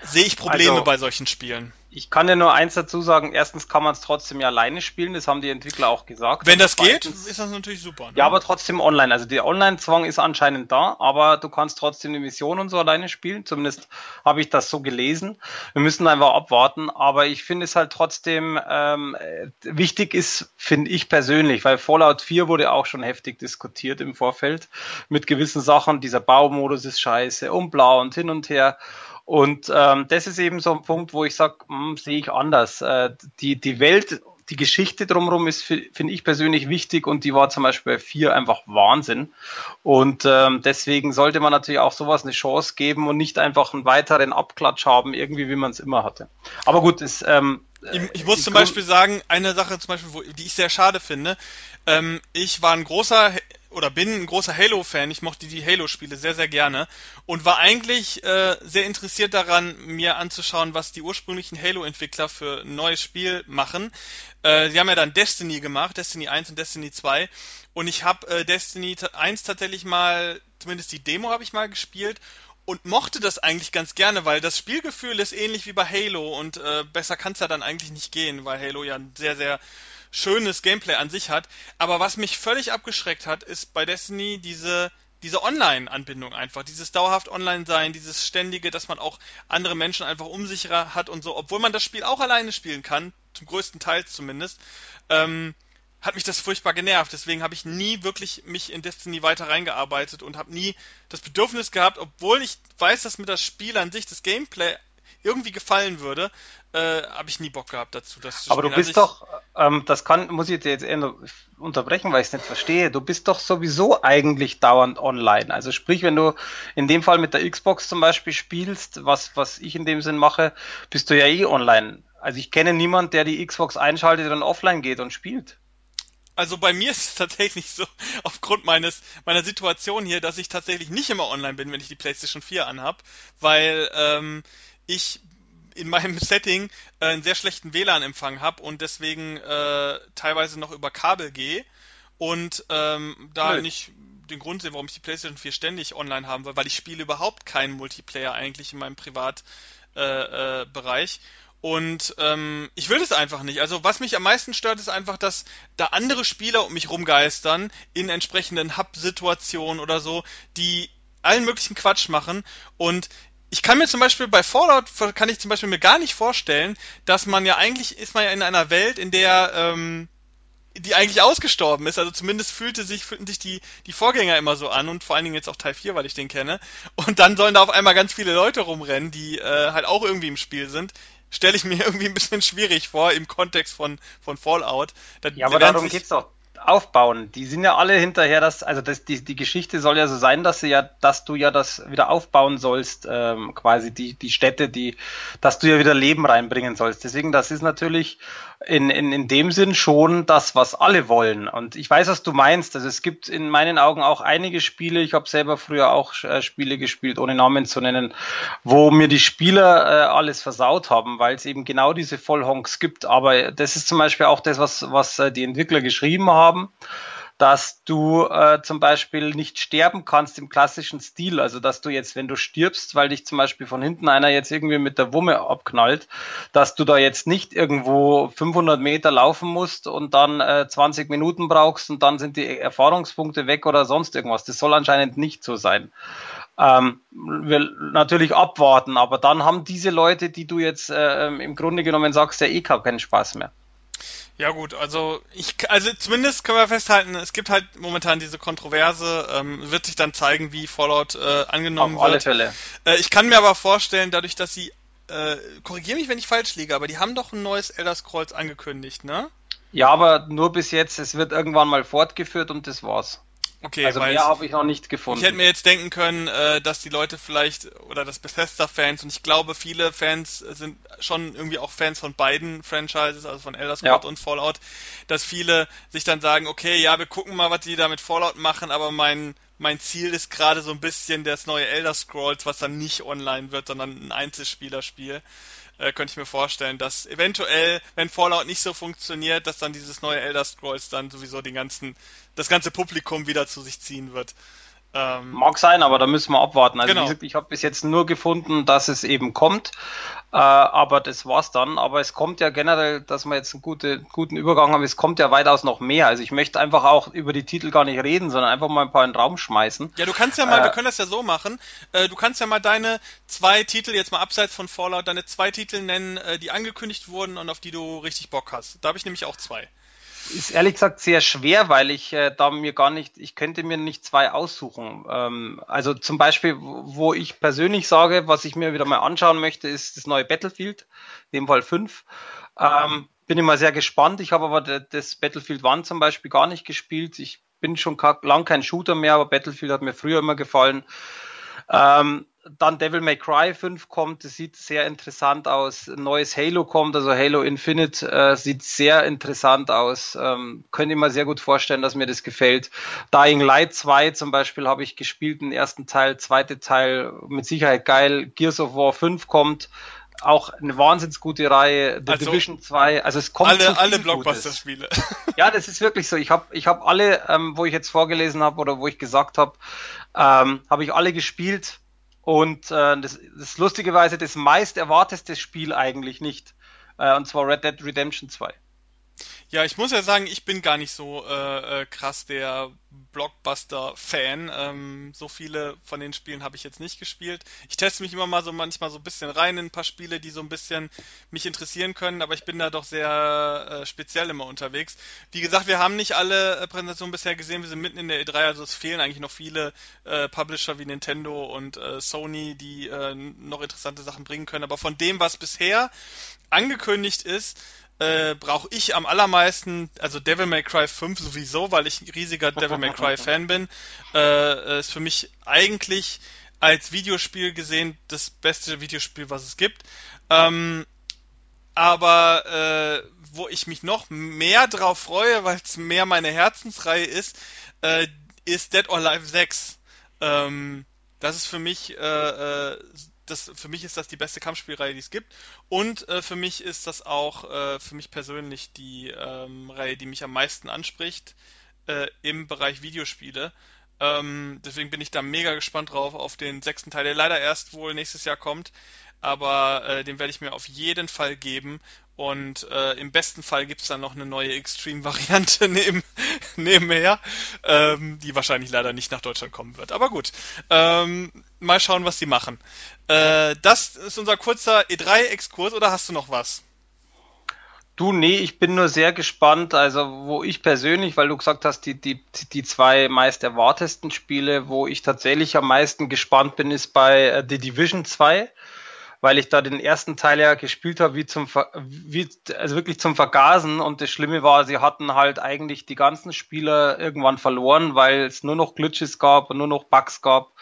sehe ich Probleme also, bei solchen Spielen. Ich kann ja nur eins dazu sagen. Erstens kann man es trotzdem ja alleine spielen. Das haben die Entwickler auch gesagt. Wenn das geht, ist das natürlich super. Ne? Ja, aber trotzdem online. Also der Online-Zwang ist anscheinend da, aber du kannst trotzdem die Mission und so alleine spielen. Zumindest habe ich das so gelesen. Wir müssen einfach abwarten. Aber ich finde es halt trotzdem ähm, wichtig ist, finde ich persönlich, weil Fallout 4 wurde auch schon heftig diskutiert im Vorfeld mit gewissen Sachen. Dieser Baumodus ist scheiße und blau und hin und her. Und ähm, das ist eben so ein Punkt, wo ich sage, hm, sehe ich anders. Äh, die, die Welt, die Geschichte drumherum ist, finde ich persönlich wichtig und die war zum Beispiel bei vier einfach Wahnsinn. Und ähm, deswegen sollte man natürlich auch sowas eine Chance geben und nicht einfach einen weiteren Abklatsch haben, irgendwie wie man es immer hatte. Aber gut, ist ähm, ich, ich muss zum Beispiel sagen, eine Sache zum Beispiel, wo, die ich sehr schade finde. Ähm, ich war ein großer oder bin ein großer Halo-Fan. Ich mochte die Halo-Spiele sehr, sehr gerne und war eigentlich äh, sehr interessiert daran, mir anzuschauen, was die ursprünglichen Halo-Entwickler für ein neues Spiel machen. Äh, sie haben ja dann Destiny gemacht, Destiny 1 und Destiny 2 und ich habe äh, Destiny 1 tatsächlich mal, zumindest die Demo habe ich mal gespielt und mochte das eigentlich ganz gerne, weil das Spielgefühl ist ähnlich wie bei Halo und äh, besser kann es ja dann eigentlich nicht gehen, weil Halo ja ein sehr, sehr schönes Gameplay an sich hat. Aber was mich völlig abgeschreckt hat, ist bei Destiny diese diese Online-Anbindung einfach, dieses dauerhaft Online-Sein, dieses ständige, dass man auch andere Menschen einfach um hat und so, obwohl man das Spiel auch alleine spielen kann, zum größten Teil zumindest, ähm, hat mich das furchtbar genervt. Deswegen habe ich nie wirklich mich in Destiny weiter reingearbeitet und habe nie das Bedürfnis gehabt, obwohl ich weiß, dass mir das Spiel an sich, das Gameplay irgendwie gefallen würde, äh, habe ich nie Bock gehabt dazu. Das zu Aber du bist also doch, ähm, das kann, muss ich jetzt eher unterbrechen, weil ich es nicht verstehe. Du bist doch sowieso eigentlich dauernd online. Also sprich, wenn du in dem Fall mit der Xbox zum Beispiel spielst, was, was ich in dem Sinn mache, bist du ja eh online. Also ich kenne niemanden, der die Xbox einschaltet und offline geht und spielt. Also bei mir ist es tatsächlich so, aufgrund meines meiner Situation hier, dass ich tatsächlich nicht immer online bin, wenn ich die PlayStation 4 anhab, weil ähm, ich in meinem Setting äh, einen sehr schlechten WLAN-Empfang habe und deswegen äh, teilweise noch über Kabel gehe und ähm, da Blöd. nicht den Grund sehe, warum ich die PlayStation 4 ständig online haben will, weil ich spiele überhaupt keinen Multiplayer eigentlich in meinem Privatbereich. Äh, äh, und ähm, ich will das einfach nicht. Also was mich am meisten stört, ist einfach, dass da andere Spieler um mich rumgeistern in entsprechenden Hub-Situationen oder so, die allen möglichen Quatsch machen und ich kann mir zum Beispiel bei Fallout kann ich zum Beispiel mir gar nicht vorstellen, dass man ja eigentlich ist man ja in einer Welt, in der ähm, die eigentlich ausgestorben ist. Also zumindest fühlte sich, fühlten sich die, die Vorgänger immer so an und vor allen Dingen jetzt auch Teil 4, weil ich den kenne. Und dann sollen da auf einmal ganz viele Leute rumrennen, die äh, halt auch irgendwie im Spiel sind. Stelle ich mir irgendwie ein bisschen schwierig vor im Kontext von, von Fallout. Da, ja, aber darum geht's doch aufbauen. Die sind ja alle hinterher, dass, also das, die, die Geschichte soll ja so sein, dass sie ja, dass du ja das wieder aufbauen sollst, ähm, quasi die, die Städte, die, dass du ja wieder Leben reinbringen sollst. Deswegen, das ist natürlich in, in, in dem Sinn schon das, was alle wollen. Und ich weiß, was du meinst. Also es gibt in meinen Augen auch einige Spiele, ich habe selber früher auch äh, Spiele gespielt, ohne Namen zu nennen, wo mir die Spieler äh, alles versaut haben, weil es eben genau diese Vollhonks gibt. Aber das ist zum Beispiel auch das, was, was äh, die Entwickler geschrieben haben dass du äh, zum Beispiel nicht sterben kannst im klassischen Stil. Also dass du jetzt, wenn du stirbst, weil dich zum Beispiel von hinten einer jetzt irgendwie mit der Wumme abknallt, dass du da jetzt nicht irgendwo 500 Meter laufen musst und dann äh, 20 Minuten brauchst und dann sind die Erfahrungspunkte weg oder sonst irgendwas. Das soll anscheinend nicht so sein. ähm, wir natürlich abwarten, aber dann haben diese Leute, die du jetzt äh, im Grunde genommen sagst, ja eh keinen Spaß mehr. Ja gut, also ich, also zumindest können wir festhalten, es gibt halt momentan diese Kontroverse, ähm, wird sich dann zeigen, wie Fallout äh, angenommen Auf alle wird. Fälle. Äh, ich kann mir aber vorstellen, dadurch, dass sie, äh, korrigiere mich, wenn ich falsch liege, aber die haben doch ein neues Elder Scrolls angekündigt, ne? Ja, aber nur bis jetzt. Es wird irgendwann mal fortgeführt und das war's. Okay, also mehr habe ich noch nicht gefunden. ich hätte mir jetzt denken können, äh, dass die Leute vielleicht oder dass Bethesda-Fans und ich glaube viele Fans sind schon irgendwie auch Fans von beiden Franchises, also von Elder Scrolls Ja. und Fallout, dass viele sich dann sagen, okay, ja, wir gucken mal, was die da mit Fallout machen, aber mein mein Ziel ist gerade so ein bisschen das neue Elder Scrolls, was dann nicht online wird, sondern ein Einzelspielerspiel. Äh, könnte ich mir vorstellen, dass eventuell, wenn Fallout nicht so funktioniert, dass dann dieses neue Elder Scrolls dann sowieso den ganzen, das ganze Publikum wieder zu sich ziehen wird. Ähm, Mag sein, aber da müssen wir abwarten. Also Genau. gesagt, ich habe bis jetzt nur gefunden, dass es eben kommt, äh, aber das war's dann. Aber es kommt ja generell, dass wir jetzt einen gute, guten Übergang haben, es kommt ja weitaus noch mehr. Also ich möchte einfach auch über die Titel gar nicht reden, sondern einfach mal ein paar in den Raum schmeißen. Ja, du kannst ja mal, Äh, wir können das ja so machen. Äh, du kannst ja mal deine zwei Titel, jetzt mal abseits von Fallout, deine zwei Titel nennen, äh, die angekündigt wurden und auf die du richtig Bock hast. Da habe ich nämlich auch zwei. Ist ehrlich gesagt sehr schwer, weil ich äh, da mir gar nicht, ich könnte mir nicht zwei aussuchen. Ähm, also zum Beispiel, wo ich persönlich sage, was ich mir wieder mal anschauen möchte, ist das neue Battlefield, in dem Fall 5. Ähm, bin immer sehr gespannt. Ich habe aber das Battlefield One zum Beispiel gar nicht gespielt. Ich bin schon lang kein Shooter mehr, aber Battlefield hat mir früher immer gefallen. Ähm, dann Devil May Cry 5 kommt, das sieht sehr interessant aus. Ein neues Halo kommt, also Halo Infinite äh, sieht sehr interessant aus. Ähm, könnte ich mir sehr gut vorstellen, dass mir das gefällt. Dying Light 2 zum Beispiel habe ich gespielt, den ersten Teil, zweite Teil mit Sicherheit geil. Gears of War 5 kommt, auch eine wahnsinns gute Reihe. The Also, Division 2, also es kommt Alle, alle. Blockbuster-Spiele. Ja, das ist wirklich so. Ich habe ich hab alle, ähm, wo ich jetzt vorgelesen habe oder wo ich gesagt habe, ähm, habe ich alle gespielt. Und äh, das, das lustigerweise das meist erwarteste Spiel eigentlich nicht. Äh, und zwar Red Dead Redemption 2. Ja, ich muss ja sagen, ich bin gar nicht so äh, äh, krass der Blockbuster-Fan. Ähm, so viele von den Spielen habe ich jetzt nicht gespielt. Ich teste mich immer mal so manchmal so ein bisschen rein in ein paar Spiele, die so ein bisschen mich interessieren können, aber ich bin da doch sehr äh, speziell immer unterwegs. Wie gesagt, wir haben nicht alle äh, Präsentationen bisher gesehen, wir sind mitten in der E3, also es fehlen eigentlich noch viele äh, Publisher wie Nintendo und äh, Sony, die äh, noch interessante Sachen bringen können. Aber von dem, was bisher angekündigt ist, äh, brauche ich am allermeisten, also Devil May Cry 5 sowieso, weil ich ein riesiger Devil May Cry Fan bin, äh, ist für mich eigentlich als Videospiel gesehen das beste Videospiel, was es gibt. Ähm, aber äh, wo ich mich noch mehr drauf freue, weil es mehr meine Herzensreihe ist, äh, ist Dead or Alive 6. Ähm, das ist für mich, äh, äh, das, für mich ist das die beste Kampfspielreihe, die es gibt. Und äh, für mich ist das auch, äh, für mich persönlich die ähm, Reihe, die mich am meisten anspricht äh, im Bereich Videospiele. Ähm, deswegen bin ich da mega gespannt drauf auf den sechsten Teil, der leider erst wohl nächstes Jahr kommt. Aber äh, den werde ich mir auf jeden Fall geben. Und äh, im besten Fall gibt's dann noch eine neue Extreme-Variante neben, nebenher, ähm, die wahrscheinlich leider nicht nach Deutschland kommen wird. Aber gut, ähm, mal schauen, was sie machen. Äh, das ist unser kurzer E3-Exkurs oder hast du noch was? Du, nee, ich bin nur sehr gespannt, also wo ich persönlich, weil du gesagt hast, die, die, die zwei meist erwartesten Spiele, wo ich tatsächlich am meisten gespannt bin, ist bei äh, The Division 2, weil ich da den ersten Teil ja gespielt habe, wie zum Ver wie, also wirklich zum Vergasen und das Schlimme war, sie hatten halt eigentlich die ganzen Spieler irgendwann verloren, weil es nur noch Glitches gab und nur noch Bugs gab.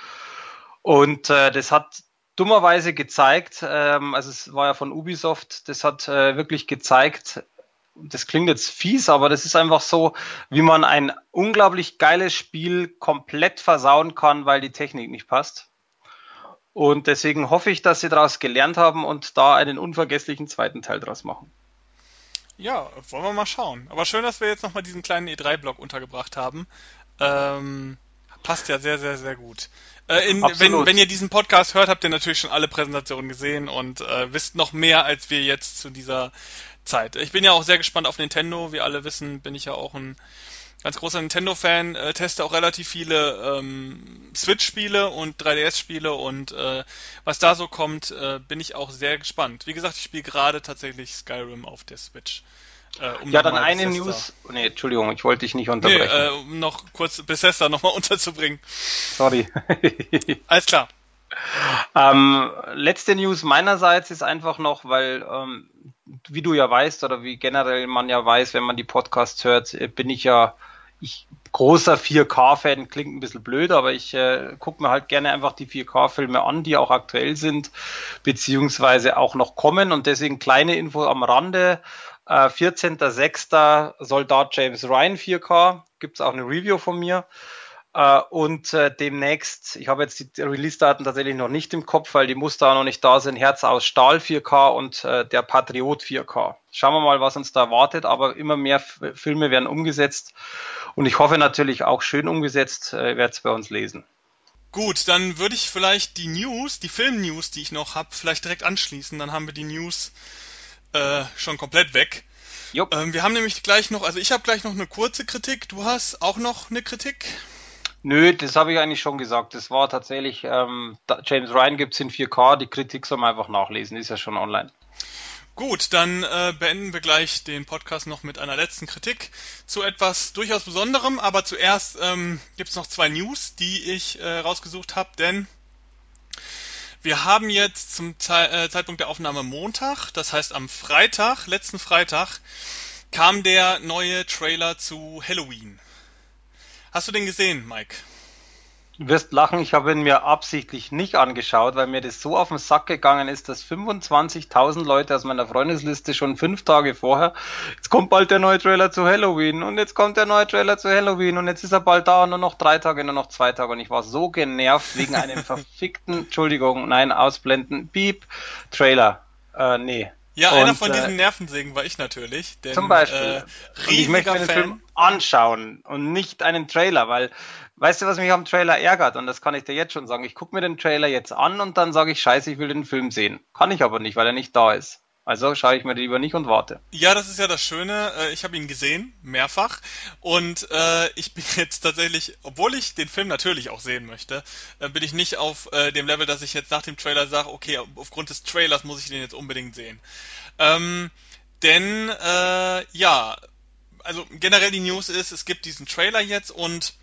Und äh, das hat dummerweise gezeigt, ähm, also es war ja von Ubisoft, das hat äh, wirklich gezeigt, das klingt jetzt fies, aber das ist einfach so, wie man ein unglaublich geiles Spiel komplett versauen kann, weil die Technik nicht passt. Und deswegen hoffe ich, dass sie daraus gelernt haben und da einen unvergesslichen zweiten Teil draus machen. Ja, wollen wir mal schauen. Aber schön, dass wir jetzt nochmal diesen kleinen E3-Block untergebracht haben. Ähm, passt ja sehr, sehr, sehr gut. Äh, in, wenn, wenn ihr diesen Podcast hört, habt ihr natürlich schon alle Präsentationen gesehen und äh, wisst noch mehr, als wir jetzt zu dieser Zeit. Ich bin ja auch sehr gespannt auf Nintendo. Wie alle wissen, bin ich ja auch ein ganz großer Nintendo-Fan, äh, teste auch relativ viele ähm, Switch-Spiele und 3DS-Spiele und äh, was da so kommt, äh, bin ich auch sehr gespannt. Wie gesagt, ich spiele gerade tatsächlich Skyrim auf der Switch. Äh, um ja, dann eine Bethesda. News. Nee, Entschuldigung, ich wollte dich nicht unterbrechen. Nee, äh, um noch kurz Bethesda nochmal unterzubringen. Sorry. Alles klar. Ähm, letzte News meinerseits ist einfach noch, weil, ähm, wie du ja weißt oder wie generell man ja weiß, wenn man die Podcasts hört, äh, bin ich ja ich großer 4K-Fan, klingt ein bisschen blöd, aber ich äh, gucke mir halt gerne einfach die 4K-Filme an, die auch aktuell sind, beziehungsweise auch noch kommen und deswegen kleine Info am Rande. Äh, 14.06. Soldat James Ryan 4K. Gibt es auch eine Review von mir. Äh, und äh, demnächst, ich habe jetzt die Release-Daten tatsächlich noch nicht im Kopf, weil die Muster noch nicht da sind. Herz aus Stahl 4K und äh, der Patriot 4K. Schauen wir mal, was uns da erwartet. Aber immer mehr Filme werden umgesetzt. Und ich hoffe natürlich auch schön umgesetzt, äh, werdet es bei uns lesen. Gut, dann würde ich vielleicht die News, die Film-News, die ich noch habe, vielleicht direkt anschließen. Dann haben wir die News äh, schon komplett weg. Ähm, wir haben nämlich gleich noch, also ich habe gleich noch eine kurze Kritik. Du hast auch noch eine Kritik? Nö, das habe ich eigentlich schon gesagt. Das war tatsächlich, ähm, James Ryan gibt es in 4K, die Kritik soll man einfach nachlesen, ist ja schon online. Gut, dann äh, beenden wir gleich den Podcast noch mit einer letzten Kritik zu etwas durchaus Besonderem, aber zuerst ähm, gibt es noch zwei News, die ich äh, rausgesucht habe, denn wir haben jetzt zum Ze äh, Zeitpunkt der Aufnahme Montag, das heißt am Freitag, letzten Freitag, kam der neue Trailer zu Halloween. Hast du den gesehen, Mike? Du wirst lachen, ich habe ihn mir absichtlich nicht angeschaut, weil mir das so auf den Sack gegangen ist, dass 25.000 Leute aus meiner Freundesliste schon fünf Tage vorher, jetzt kommt bald der neue Trailer zu Halloween und jetzt kommt der neue Trailer zu Halloween und jetzt ist er bald da, nur noch drei Tage, nur noch zwei Tage und ich war so genervt wegen einem verfickten, Entschuldigung, nein, ausblenden, Beep, Trailer. Äh, nee, ja, und, einer von diesen äh, Nervensägen war ich natürlich. Denn, zum Beispiel. Äh, ich möchte mir den Film anschauen und nicht einen Trailer, weil, weißt du, was mich am Trailer ärgert? Und das kann ich dir jetzt schon sagen. Ich gucke mir den Trailer jetzt an und dann sage ich, scheiße, ich will den Film sehen. Kann ich aber nicht, weil er nicht da ist. Also schaue ich mir lieber nicht und warte. Ja, das ist ja das Schöne. Äh, ich habe ihn gesehen, mehrfach. Und äh, ich bin jetzt tatsächlich, obwohl ich den Film natürlich auch sehen möchte, äh, bin ich nicht auf äh, dem Level, dass ich jetzt nach dem Trailer sage, okay, aufgrund des Trailers muss ich den jetzt unbedingt sehen. Ähm, denn, äh, ja, also generell die News ist, es gibt diesen Trailer jetzt und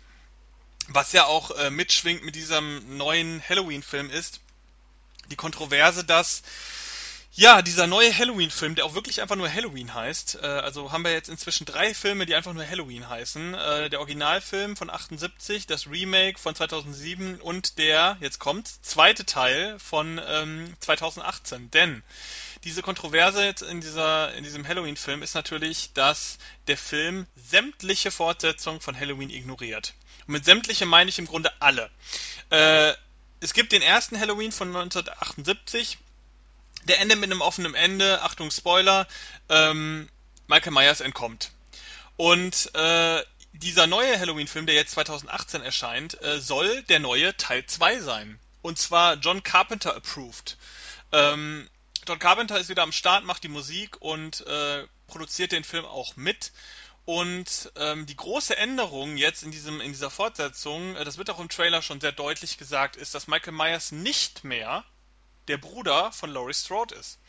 was ja auch äh, mitschwingt mit diesem neuen Halloween-Film ist, die Kontroverse, dass ja, dieser neue Halloween-Film, der auch wirklich einfach nur Halloween heißt. Äh, also haben wir jetzt inzwischen drei Filme, die einfach nur Halloween heißen. Äh, der Originalfilm von 78, das Remake von 2007 und der, jetzt kommt, zweite Teil von ähm, 2018. Denn diese Kontroverse jetzt in, dieser, in diesem Halloween-Film ist natürlich, dass der Film sämtliche Fortsetzungen von Halloween ignoriert. Und mit sämtliche meine ich im Grunde alle. Äh, es gibt den ersten Halloween von 1978, der endet mit einem offenen Ende. Achtung, Spoiler. Ähm, Michael Myers entkommt. Und äh, dieser neue Halloween-Film, der jetzt 2018 erscheint, äh, soll der neue Teil 2 sein. Und zwar John Carpenter approved. Ähm, John Carpenter ist wieder am Start, macht die Musik und äh, produziert den Film auch mit. Und ähm, die große Änderung jetzt in diesem in dieser Fortsetzung, äh, das wird auch im Trailer schon sehr deutlich gesagt, ist, dass Michael Myers nicht mehr der Bruder von Laurie Strode ist.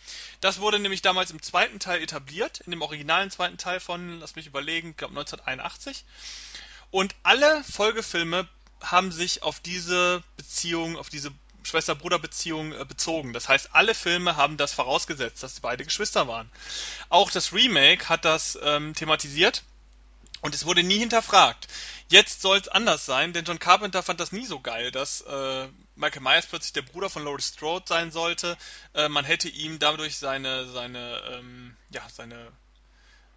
Das wurde nämlich damals im zweiten Teil etabliert, in dem originalen zweiten Teil von, lass mich überlegen, glaube 1981. Und alle Folgefilme haben sich auf diese Beziehung, auf diese Schwester-Bruder-Beziehung äh, bezogen. Das heißt, alle Filme haben das vorausgesetzt, dass sie beide Geschwister waren. Auch das Remake hat das ähm, thematisiert und es wurde nie hinterfragt. Jetzt soll es anders sein, denn John Carpenter fand das nie so geil, dass äh, Michael Myers plötzlich der Bruder von Laurie Strode sein sollte. Äh, man hätte ihm dadurch seine, seine, ähm, ja, seine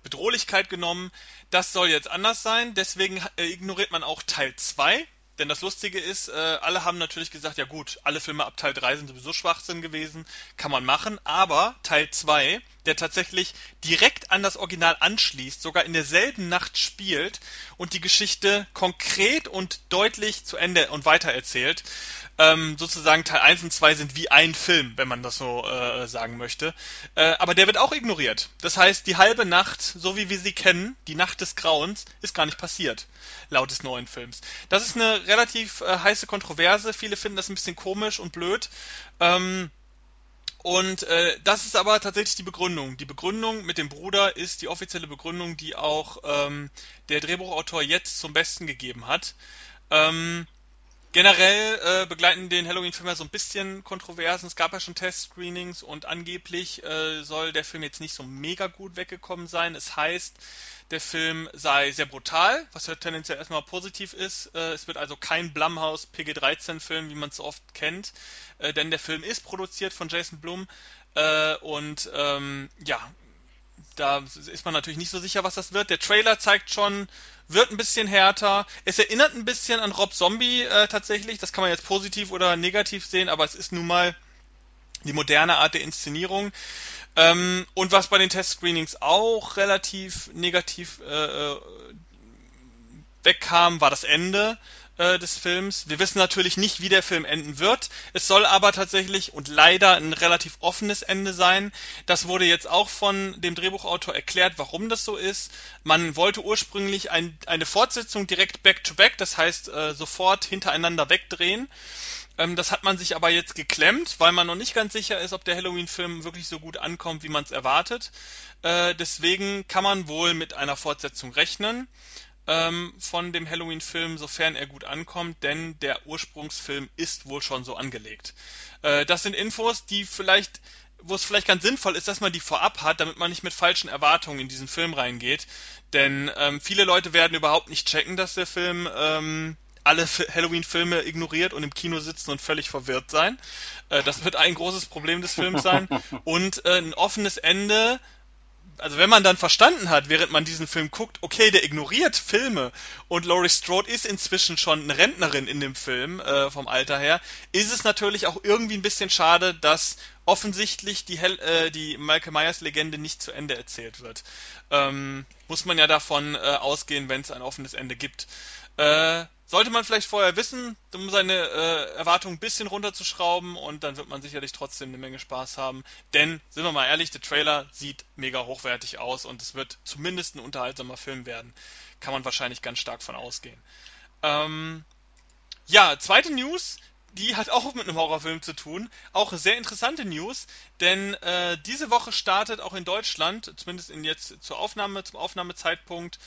Bedrohlichkeit genommen. Das soll jetzt anders sein, deswegen äh, ignoriert man auch Teil 2. Denn das Lustige ist, äh, alle haben natürlich gesagt, ja gut, alle Filme ab Teil 3 sind sowieso Schwachsinn gewesen, kann man machen, aber Teil 2, der tatsächlich direkt an das Original anschließt, sogar in derselben Nacht spielt und die Geschichte konkret und deutlich zu Ende und weitererzählt. Ähm, sozusagen Teil 1 und 2 sind wie ein Film, wenn man das so äh, sagen möchte. Äh, aber der wird auch ignoriert. Das heißt, die halbe Nacht, so wie wir sie kennen, die Nacht des Grauens, ist gar nicht passiert, laut des neuen Films. Das ist eine relativ äh, heiße Kontroverse. Viele finden das ein bisschen komisch und blöd. Ähm, und äh, das ist aber tatsächlich die Begründung. Die Begründung mit dem Bruder ist die offizielle Begründung, die auch ähm, der Drehbuchautor jetzt zum Besten gegeben hat. Ähm, Generell äh, begleiten den Halloween-Film ja so ein bisschen Kontroversen. Es gab ja schon Test-Screenings und angeblich äh, soll der Film jetzt nicht so mega gut weggekommen sein. Es heißt, der Film sei sehr brutal, was ja tendenziell erstmal positiv ist. Äh, es wird also kein Blumhouse PG-13-Film, wie man es so oft kennt, äh, denn der Film ist produziert von Jason Blum äh, und ähm, ja, da ist man natürlich nicht so sicher, was das wird. Der Trailer zeigt schon, wird ein bisschen härter. Es erinnert ein bisschen an Rob Zombie äh, tatsächlich. Das kann man jetzt positiv oder negativ sehen, aber es ist nun mal die moderne Art der Inszenierung. Ähm, und was bei den Test-Screenings auch relativ negativ äh, äh wegkam, war das Ende des Films. Wir wissen natürlich nicht, wie der Film enden wird. Es soll aber tatsächlich und leider ein relativ offenes Ende sein. Das wurde jetzt auch von dem Drehbuchautor erklärt, warum das so ist. Man wollte ursprünglich ein, eine Fortsetzung direkt back-to-back, -back, das heißt äh, sofort hintereinander wegdrehen. Ähm, das hat man sich aber jetzt geklemmt, weil man noch nicht ganz sicher ist, ob der Halloween-Film wirklich so gut ankommt, wie man es erwartet. Äh, deswegen kann man wohl mit einer Fortsetzung rechnen ähm, von dem Halloween-Film, sofern er gut ankommt, denn der Ursprungsfilm ist wohl schon so angelegt. Äh, das sind Infos, die vielleicht, wo es vielleicht ganz sinnvoll ist, dass man die vorab hat, damit man nicht mit falschen Erwartungen in diesen Film reingeht. Denn ähm, viele Leute werden überhaupt nicht checken, dass der Film ähm, alle Halloween-Filme ignoriert und im Kino sitzen und völlig verwirrt sein. Äh, das wird ein großes Problem des Films sein. Und äh, ein offenes Ende also wenn man dann verstanden hat, während man diesen Film guckt, okay, der ignoriert Filme und Laurie Strode ist inzwischen schon eine Rentnerin in dem Film äh, vom Alter her, ist es natürlich auch irgendwie ein bisschen schade, dass offensichtlich die, Hel äh, die Michael Myers Legende nicht zu Ende erzählt wird. Ähm, muss man ja davon äh, ausgehen, wenn es ein offenes Ende gibt. Äh, sollte man vielleicht vorher wissen, um seine äh, Erwartungen ein bisschen runterzuschrauben und dann wird man sicherlich trotzdem eine Menge Spaß haben. Denn, sind wir mal ehrlich, der Trailer sieht mega hochwertig aus und es wird zumindest ein unterhaltsamer Film werden. Kann man wahrscheinlich ganz stark von ausgehen. Ähm, ja, zweite News, die hat auch mit einem Horrorfilm zu tun. Auch sehr interessante News, denn äh, diese Woche startet auch in Deutschland, zumindest in jetzt zur Aufnahme, zum Aufnahmezeitpunkt,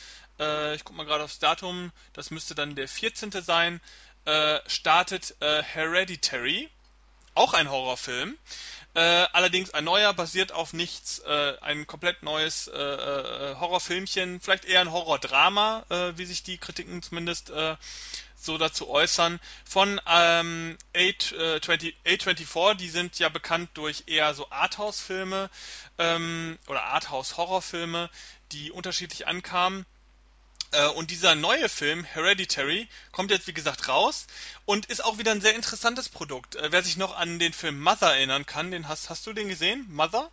äh, ich gucke mal gerade aufs Datum, das müsste dann der 14. sein, äh, startet äh, Hereditary, auch ein Horrorfilm. Äh, allerdings ein neuer, basiert auf nichts, äh, ein komplett neues äh, Horrorfilmchen, vielleicht eher ein Horrordrama, wie sich die Kritiken zumindest so dazu äußern, von ähm, A20, A24, die sind ja bekannt durch eher so Arthouse-Filme ähm, oder Arthouse-Horrorfilme, die unterschiedlich ankamen. Äh, und dieser neue Film, Hereditary, kommt jetzt wie gesagt raus und ist auch wieder ein sehr interessantes Produkt. Äh, wer sich noch an den Film Mother erinnern kann, den hast, hast du den gesehen? Mother?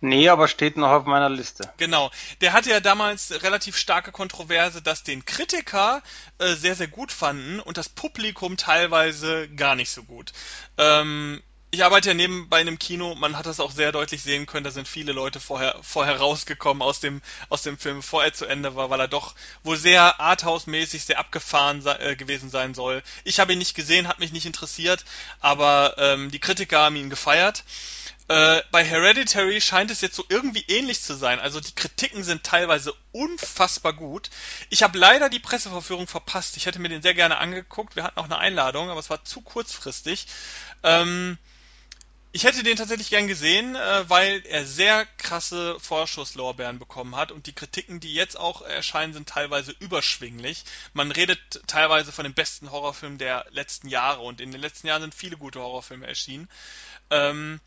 Nee, aber steht noch auf meiner Liste. Genau. Der hatte ja damals relativ starke Kontroverse, dass den Kritiker äh, sehr, sehr gut fanden und das Publikum teilweise gar nicht so gut. Ähm, ich arbeite ja nebenbei in einem Kino, man hat das auch sehr deutlich sehen können, da sind viele Leute vorher, vorher rausgekommen aus dem, aus dem Film, bevor er zu Ende war, weil er doch wohl sehr arthouse-mäßig, sehr abgefahren äh, gewesen sein soll. Ich habe ihn nicht gesehen, hat mich nicht interessiert, aber ähm, die Kritiker haben ihn gefeiert. Äh, bei Hereditary scheint es jetzt so irgendwie ähnlich zu sein. Also die Kritiken sind teilweise unfassbar gut. Ich habe leider die Presseverführung verpasst. Ich hätte mir den sehr gerne angeguckt. Wir hatten auch eine Einladung, aber es war zu kurzfristig. Ähm, ich hätte den tatsächlich gern gesehen, äh, weil er sehr krasse Vorschusslorbeeren bekommen hat und die Kritiken, die jetzt auch erscheinen, sind teilweise überschwinglich. Man redet teilweise von dem besten Horrorfilm der letzten Jahre und in den letzten Jahren sind viele gute Horrorfilme erschienen. Ähm,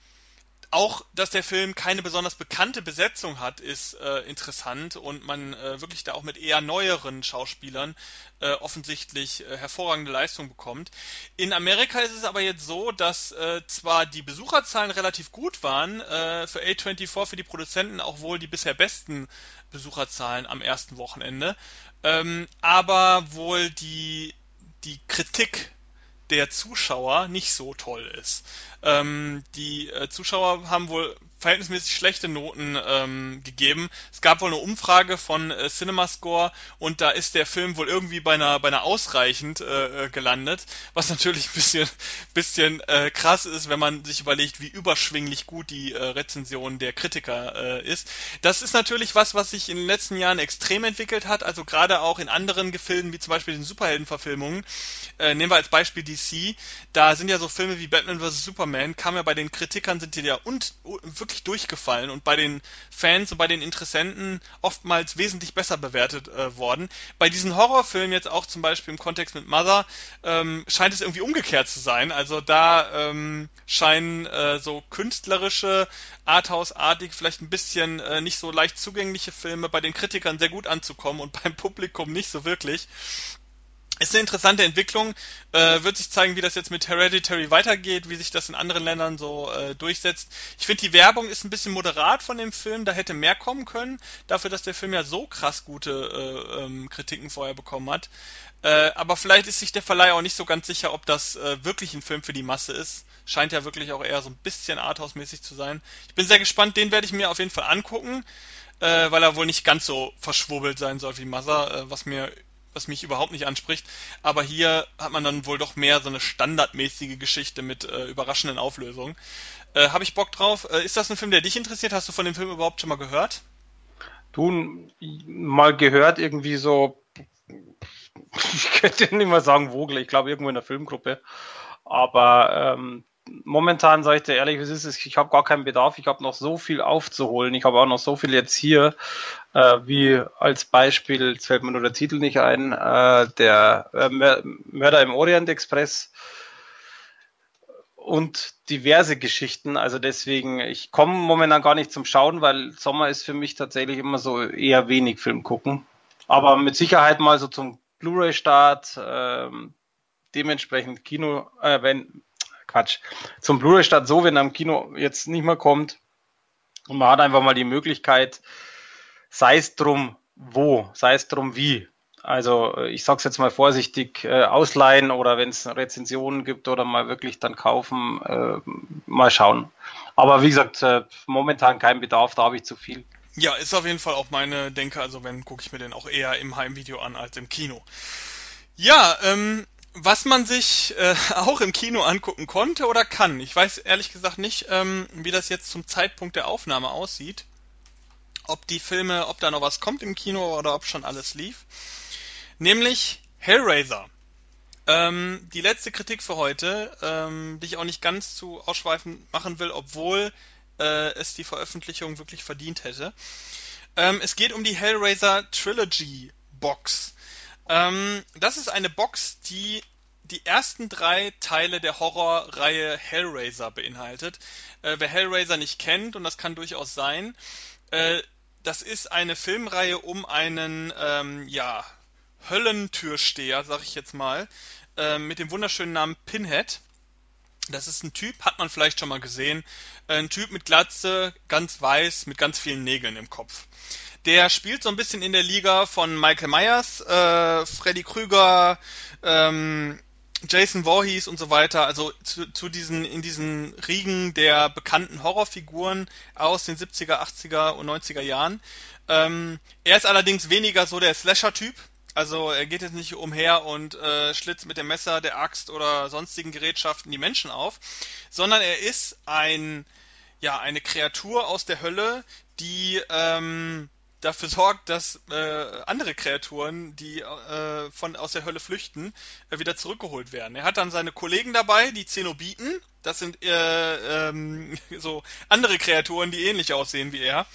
auch, dass der Film keine besonders bekannte Besetzung hat, ist äh, interessant und man äh, wirklich da auch mit eher neueren Schauspielern äh, offensichtlich äh, hervorragende Leistung bekommt. In Amerika ist es aber jetzt so, dass äh, zwar die Besucherzahlen relativ gut waren, äh, für A24, für die Produzenten auch wohl die bisher besten Besucherzahlen am ersten Wochenende, ähm, aber wohl die, die Kritik der Zuschauer nicht so toll ist. Ähm, die äh, Zuschauer haben wohl verhältnismäßig schlechte Noten ähm, gegeben. Es gab wohl eine Umfrage von äh, CinemaScore und da ist der Film wohl irgendwie bei einer, bei einer ausreichend äh, äh gelandet, was natürlich ein bisschen, bisschen äh, krass ist, wenn man sich überlegt, wie überschwinglich gut die äh, Rezension der Kritiker äh, ist. Das ist natürlich was, was sich in den letzten Jahren extrem entwickelt hat, also gerade auch in anderen Gefilden, wie zum Beispiel den Superheldenverfilmungen. Äh, nehmen wir als Beispiel DC, da sind ja so Filme wie Batman vs. Superman, kam ja bei den Kritikern, sind die ja und, wirklich wirklich durchgefallen und bei den Fans und bei den Interessenten oftmals wesentlich besser bewertet äh, worden. Bei diesen Horrorfilmen jetzt auch zum Beispiel im Kontext mit Mother ähm, scheint es irgendwie umgekehrt zu sein. Also da ähm, scheinen äh, so künstlerische, Arthouse-artig, vielleicht ein bisschen äh, nicht so leicht zugängliche Filme bei den Kritikern sehr gut anzukommen und beim Publikum nicht so wirklich. Ist eine interessante Entwicklung. Äh, wird sich zeigen, wie das jetzt mit Hereditary weitergeht, wie sich das in anderen Ländern so äh, durchsetzt. Ich finde, die Werbung ist ein bisschen moderat von dem Film. Da hätte mehr kommen können. Dafür, dass der Film ja so krass gute äh, ähm, Kritiken vorher bekommen hat. Äh, aber vielleicht ist sich der Verleih auch nicht so ganz sicher, ob das äh, wirklich ein Film für die Masse ist. Scheint ja wirklich auch eher so ein bisschen Arthouse-mäßig zu sein. Ich bin sehr gespannt. Den werde ich mir auf jeden Fall angucken. Äh, weil er wohl nicht ganz so verschwurbelt sein soll wie Mother, was mir was mich überhaupt nicht anspricht. Aber hier hat man dann wohl doch mehr so eine standardmäßige Geschichte mit äh, überraschenden Auflösungen. Äh, Habe ich Bock drauf. Äh, ist das ein Film, der dich interessiert? Hast du von dem Film überhaupt schon mal gehört? Du mal gehört irgendwie so, ich könnte nicht mal sagen Vogel, ich glaube irgendwo in der Filmgruppe. Aber ähm, momentan sage ich dir ehrlich, es ist, ich habe gar keinen Bedarf, ich habe noch so viel aufzuholen, ich habe auch noch so viel jetzt hier, äh, wie als Beispiel, jetzt fällt mir nur der Titel nicht ein, äh, der äh, Mörder im Orient Express und diverse Geschichten, also deswegen, ich komme momentan gar nicht zum Schauen, weil Sommer ist für mich tatsächlich immer so eher wenig Film gucken, aber mit Sicherheit mal so zum Blu-ray-Start, ähm, dementsprechend Kino, äh, wenn Quatsch. Zum Blu-ray-Start so, wenn er im Kino jetzt nicht mehr kommt und man hat einfach mal die Möglichkeit, sei es drum wo, sei es drum wie. Also äh, ich sag's jetzt mal vorsichtig, äh, ausleihen oder wenn es Rezensionen gibt oder mal wirklich dann kaufen, äh, mal schauen. Aber wie gesagt, äh, momentan kein Bedarf, da habe ich zu viel. Ja, ist auf jeden Fall auch meine Denke. Also wenn, gucke ich mir den auch eher im Heimvideo an als im Kino. Ja, ähm, was man sich äh, auch im Kino angucken konnte oder kann. Ich weiß ehrlich gesagt nicht, ähm, wie das jetzt zum Zeitpunkt der Aufnahme aussieht. Ob die Filme, ob da noch was kommt im Kino oder ob schon alles lief. Nämlich Hellraiser. Ähm, die letzte Kritik für heute, ähm, die ich auch nicht ganz zu ausschweifend machen will, obwohl äh, es die Veröffentlichung wirklich verdient hätte. Ähm, es geht um die Hellraiser Trilogy Box. Ähm, das ist eine Box, die die ersten drei Teile der Horrorreihe Hellraiser beinhaltet. Äh, wer Hellraiser nicht kennt, und das kann durchaus sein, äh, das ist eine Filmreihe um einen, ähm, ja, Höllentürsteher, sag ich jetzt mal, äh, mit dem wunderschönen Namen Pinhead. Das ist ein Typ, hat man vielleicht schon mal gesehen. Äh, ein Typ mit Glatze, ganz weiß, mit ganz vielen Nägeln im Kopf. Der spielt so ein bisschen in der Liga von Michael Myers, äh, Freddy Krüger, ähm, Jason Voorhees und so weiter, also zu, zu diesen, in diesen Riegen der bekannten Horrorfiguren aus den 70er, 80er und 90er Jahren. Ähm, er ist allerdings weniger so der Slasher-Typ. Also er geht jetzt nicht umher und äh, schlitzt mit dem Messer, der Axt oder sonstigen Gerätschaften die Menschen auf, sondern er ist ein, ja, eine Kreatur aus der Hölle, die ähm, dafür sorgt, dass äh, andere Kreaturen, die äh, von aus der Hölle flüchten, äh, wieder zurückgeholt werden. Er hat dann seine Kollegen dabei, die Zenobiten. Das sind äh, ähm, so andere Kreaturen, die ähnlich aussehen wie er.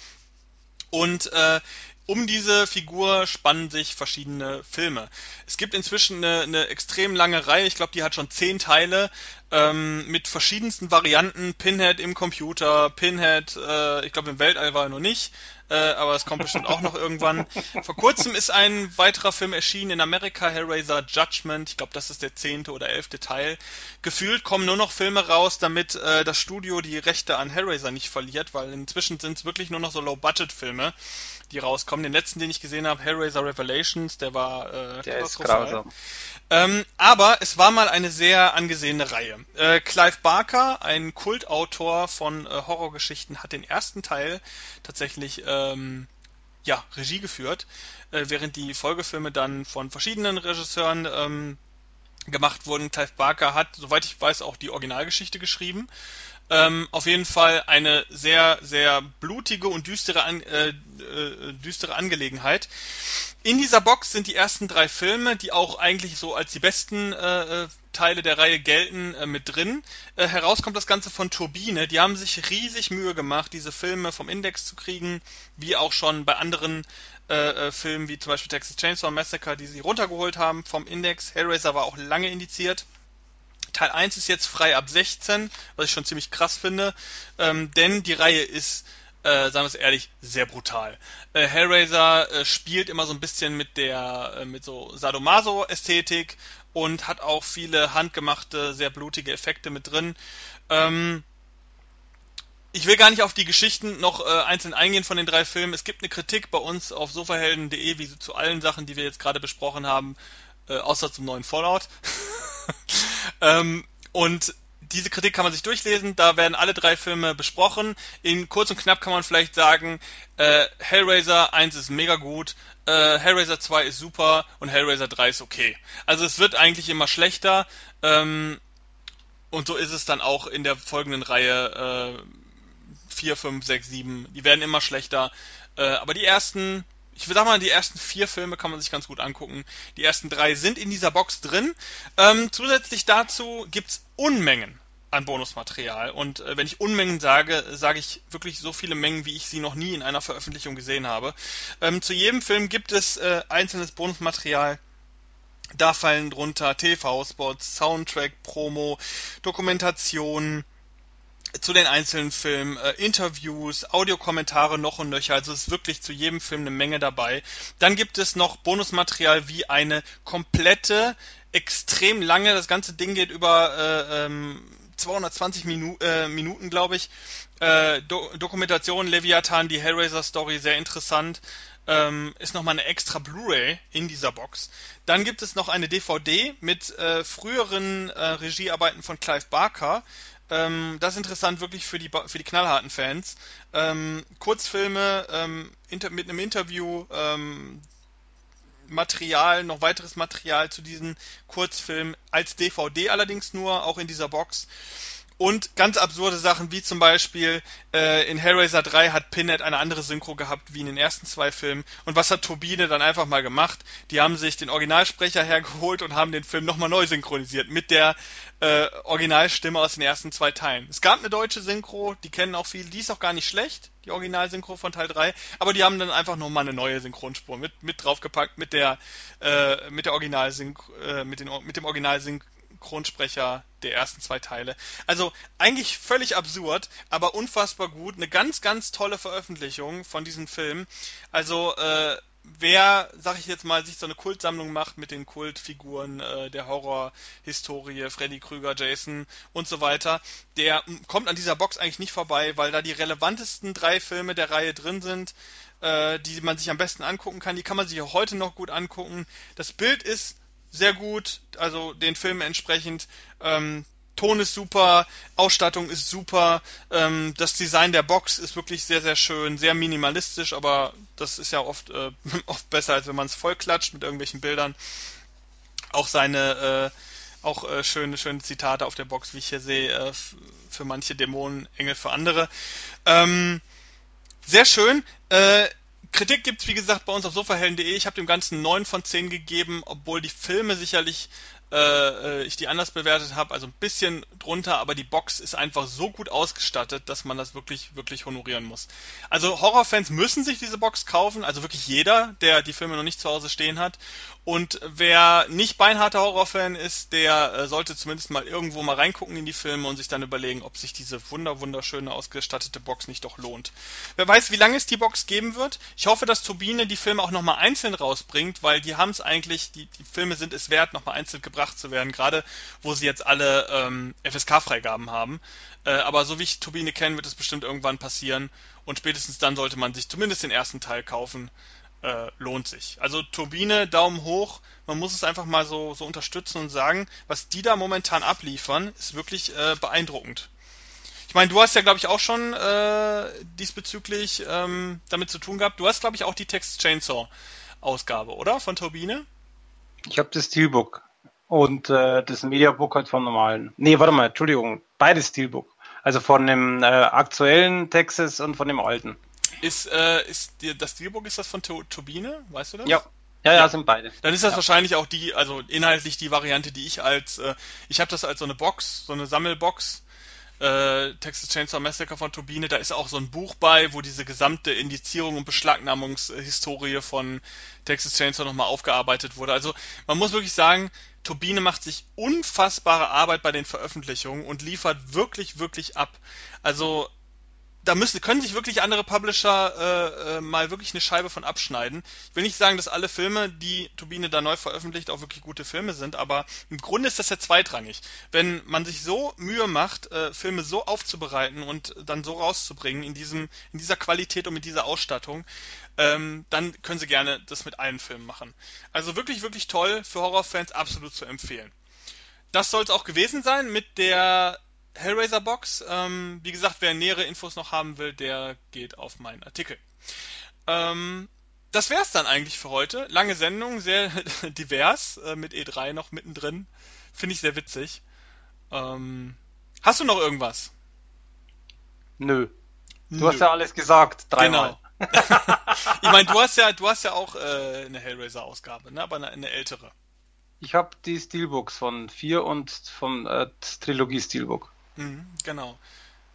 Und äh, um diese Figur spannen sich verschiedene Filme. Es gibt inzwischen eine, eine extrem lange Reihe, ich glaube, die hat schon zehn Teile, ähm, mit verschiedensten Varianten. Pinhead im Computer, Pinhead, äh, ich glaube im Weltall war er noch nicht, äh, aber es kommt bestimmt auch noch irgendwann. Vor kurzem ist ein weiterer Film erschienen in Amerika, Hellraiser Judgment. Ich glaube, das ist der zehnte oder elfte Teil. Gefühlt kommen nur noch Filme raus, damit äh, das Studio die Rechte an Hellraiser nicht verliert, weil inzwischen sind es wirklich nur noch so Low-Budget-Filme, die rauskommen. Den letzten, den ich gesehen habe, Hellraiser Revelations, der war äh, der ist grausam. Ähm, aber es war mal eine sehr angesehene Reihe. Äh, Clive Barker, ein Kultautor von äh, Horrorgeschichten, hat den ersten Teil tatsächlich ähm, ja, Regie geführt, äh, während die Folgefilme dann von verschiedenen Regisseuren ähm, gemacht wurden. Clive Barker hat, soweit ich weiß, auch die Originalgeschichte geschrieben. Ähm, auf jeden Fall eine sehr, sehr blutige und düstere, an, äh, äh, düstere Angelegenheit. In dieser Box sind die ersten drei Filme, die auch eigentlich so als die besten äh, äh Teile der Reihe gelten, äh, mit drin. Äh, heraus kommt das Ganze von Turbine. Die haben sich riesig Mühe gemacht, diese Filme vom Index zu kriegen, wie auch schon bei anderen äh, Filmen, wie zum Beispiel Texas Chainsaw Massacre, die sie runtergeholt haben vom Index. Hellraiser war auch lange indiziert. Teil 1 ist jetzt frei ab 16, was ich schon ziemlich krass finde, ähm, denn die Reihe ist, äh, sagen wir es ehrlich, sehr brutal. Äh, Hellraiser äh, spielt immer so ein bisschen mit der, äh, mit so Sadomaso-Ästhetik und hat auch viele handgemachte, sehr blutige Effekte mit drin. Ähm, ich will gar nicht auf die Geschichten noch äh, einzeln eingehen von den drei Filmen. Es gibt eine Kritik bei uns auf sofahelden.de, wie zu allen Sachen, die wir jetzt gerade besprochen haben, äh, außer zum neuen Fallout. ähm, und diese Kritik kann man sich durchlesen, da werden alle drei Filme besprochen. In kurz und knapp kann man vielleicht sagen, äh, Hellraiser 1 ist mega gut, äh, Hellraiser 2 ist super und Hellraiser 3 ist okay. Also es wird eigentlich immer schlechter ähm, und so ist es dann auch in der folgenden Reihe äh, 4, 5, 6, 7. Die werden immer schlechter. Äh, aber die ersten ich sag mal, die ersten vier Filme kann man sich ganz gut angucken. Die ersten drei sind in dieser Box drin. Ähm, zusätzlich dazu gibt's Unmengen an Bonusmaterial. Und äh, wenn ich Unmengen sage, sage ich wirklich so viele Mengen, wie ich sie noch nie in einer Veröffentlichung gesehen habe. Ähm, zu jedem Film gibt es äh, einzelnes Bonusmaterial. Da fallen drunter TV-Spots, Soundtrack, Promo, Dokumentation, zu den einzelnen Filmen, äh, Interviews, Audiokommentare noch und nöcher. Also es ist wirklich zu jedem Film eine Menge dabei. Dann gibt es noch Bonusmaterial wie eine komplette, extrem lange, das ganze Ding geht über äh, ähm, 220 Minu äh, Minuten, glaube ich. Äh, Do Dokumentation Leviathan, die Hellraiser Story, sehr interessant. Ähm, ist nochmal eine extra Blu-ray in dieser Box. Dann gibt es noch eine DVD mit äh, früheren äh, Regiearbeiten von Clive Barker. Ähm, das ist interessant wirklich für die, für die knallharten Fans. Ähm, Kurzfilme ähm, inter, mit einem Interview, ähm, Material, noch weiteres Material zu diesen Kurzfilmen als DVD allerdings nur, auch in dieser Box. Und ganz absurde Sachen, wie zum Beispiel äh, in Hellraiser 3 hat Pinhead eine andere Synchro gehabt wie in den ersten zwei Filmen. Und was hat Turbine dann einfach mal gemacht? Die haben sich den Originalsprecher hergeholt und haben den Film nochmal neu synchronisiert mit der äh, Originalstimme aus den ersten zwei Teilen. Es gab eine deutsche Synchro, die kennen auch viele, die ist auch gar nicht schlecht, die Originalsynchro von Teil 3, aber die haben dann einfach nochmal eine neue Synchronspur mit, mit draufgepackt, mit der, äh, mit der Originalsynchro, äh, mit, den, mit dem Originalsynchro Synchronsprecher der ersten zwei Teile. Also eigentlich völlig absurd, aber unfassbar gut. Eine ganz, ganz tolle Veröffentlichung von diesem Film. Also äh, wer, sag ich jetzt mal, sich so eine Kultsammlung macht mit den Kultfiguren äh, der Horrorhistorie, Freddy Krüger, Jason und so weiter, der kommt an dieser Box eigentlich nicht vorbei, weil da die relevantesten drei Filme der Reihe drin sind, äh, die man sich am besten angucken kann. Die kann man sich auch heute noch gut angucken. Das Bild ist sehr gut, also den Film entsprechend. Ähm, Ton ist super, Ausstattung ist super, ähm, das Design der Box ist wirklich sehr, sehr schön, sehr minimalistisch, aber das ist ja oft, äh, oft besser, als wenn man es vollklatscht mit irgendwelchen Bildern. Auch seine, äh, auch äh, schöne, schöne Zitate auf der Box, wie ich hier sehe, äh, für manche Dämonen, Engel für andere. Ähm, sehr schön. Äh, Kritik gibt's wie gesagt bei uns auf sofahelden.de. Ich habe dem Ganzen 9 von 10 gegeben, obwohl die Filme sicherlich äh, ich die anders bewertet habe, also ein bisschen drunter, aber die Box ist einfach so gut ausgestattet, dass man das wirklich, wirklich honorieren muss. Also Horrorfans müssen sich diese Box kaufen, also wirklich jeder, der die Filme noch nicht zu Hause stehen hat. Und wer nicht beinharter Horrorfan ist, der äh, sollte zumindest mal irgendwo mal reingucken in die Filme und sich dann überlegen, ob sich diese wunder wunderschöne ausgestattete Box nicht doch lohnt. Wer weiß, wie lange es die Box geben wird. Ich hoffe, dass Turbine die Filme auch nochmal einzeln rausbringt, weil die haben es eigentlich, die, die Filme sind es wert, nochmal einzeln gebracht zu werden, gerade wo sie jetzt alle ähm, FSK-Freigaben haben. Äh, aber so wie ich Turbine kenne, wird es bestimmt irgendwann passieren und spätestens dann sollte man sich zumindest den ersten Teil kaufen äh, lohnt sich. Also Turbine, Daumen hoch. Man muss es einfach mal so, so unterstützen und sagen, was die da momentan abliefern, ist wirklich äh, beeindruckend. Ich meine, du hast ja, glaube ich, auch schon äh, diesbezüglich ähm, damit zu tun gehabt. Du hast, glaube ich, auch die Text Chainsaw Ausgabe, oder? Von Turbine? Ich habe das Steelbook und äh, das Mediabook halt vom normalen. Nee, warte mal, Entschuldigung, beides Steelbook. Also von dem äh, aktuellen Texas und von dem alten. Ist, äh, ist die, das Steelbook, ist das von Turbine? Weißt du das? Ja. Ja, ja, sind beide. Dann ist das ja. wahrscheinlich auch die, also inhaltlich die Variante, die ich als, äh, ich habe das als so eine Box, so eine Sammelbox, äh, Texas Chainsaw Massacre von Turbine, da ist auch so ein Buch bei, wo diese gesamte Indizierung und Beschlagnahmungshistorie von Texas Chainsaw nochmal aufgearbeitet wurde. Also man muss wirklich sagen, Turbine macht sich unfassbare Arbeit bei den Veröffentlichungen und liefert wirklich, wirklich ab. Also da müssen, können sich wirklich andere Publisher äh, äh, mal wirklich eine Scheibe von abschneiden. Ich will nicht sagen, dass alle Filme, die Turbine da neu veröffentlicht, auch wirklich gute Filme sind, aber im Grunde ist das ja zweitrangig. Wenn man sich so Mühe macht, äh, Filme so aufzubereiten und dann so rauszubringen in diesem, in dieser Qualität und mit dieser Ausstattung, ähm, dann können sie gerne das mit allen Filmen machen. Also wirklich, wirklich toll für Horrorfans, absolut zu empfehlen. Das soll es auch gewesen sein mit der Hellraiser Box. Ähm, wie gesagt, wer nähere Infos noch haben will, der geht auf meinen Artikel. Ähm, das wär's dann eigentlich für heute. Lange Sendung, sehr divers, äh, mit E3 noch mittendrin. Finde ich sehr witzig. Ähm, hast du noch irgendwas? Nö. Du Nö. hast ja alles gesagt, dreimal. Genau. ich meine, du hast ja, du hast ja auch äh, eine Hellraiser-Ausgabe, ne? aber eine, eine ältere. Ich habe die Steelbooks von 4 und vom äh, Trilogie Steelbook. Mhm, genau.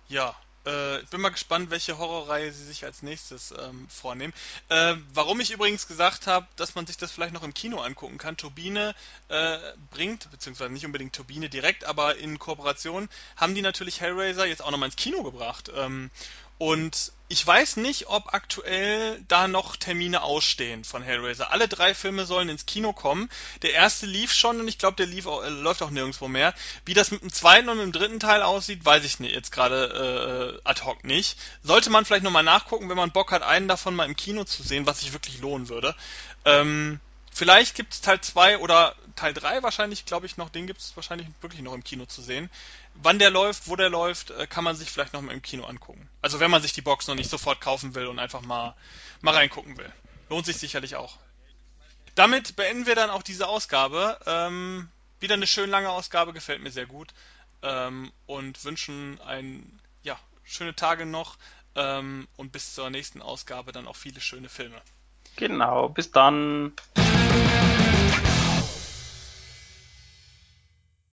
Ja, äh, ich bin mal gespannt, welche Horrorreihe sie sich als nächstes ähm, vornehmen. Äh, warum ich übrigens gesagt habe, dass man sich das vielleicht noch im Kino angucken kann. Turbine äh, bringt, beziehungsweise nicht unbedingt Turbine direkt, aber in Kooperation haben die natürlich Hellraiser jetzt auch nochmal ins Kino gebracht. Ähm, und ich weiß nicht, ob aktuell da noch Termine ausstehen von Hellraiser. Alle drei Filme sollen ins Kino kommen. Der erste lief schon und ich glaube, der lief auch, äh, läuft auch nirgendwo mehr. Wie das mit dem zweiten und dem dritten Teil aussieht, weiß ich nicht, jetzt gerade äh, ad hoc nicht. Sollte man vielleicht nochmal nachgucken, wenn man Bock hat, einen davon mal im Kino zu sehen, was sich wirklich lohnen würde. Ähm, Vielleicht gibt es Teil 2 oder Teil 3 wahrscheinlich, glaube ich, noch. Den gibt es wahrscheinlich wirklich noch im Kino zu sehen. Wann der läuft, wo der läuft, äh, kann man sich vielleicht noch mal im Kino angucken. Also wenn man sich die Box noch nicht sofort kaufen will und einfach mal, mal reingucken will. Lohnt sich sicherlich auch. Damit beenden wir dann auch diese Ausgabe. Ähm, wieder eine schön lange Ausgabe, gefällt mir sehr gut. Ähm, und wünschen ein, ja, schöne Tage noch ähm, und bis zur nächsten Ausgabe dann auch viele schöne Filme. Genau, bis dann.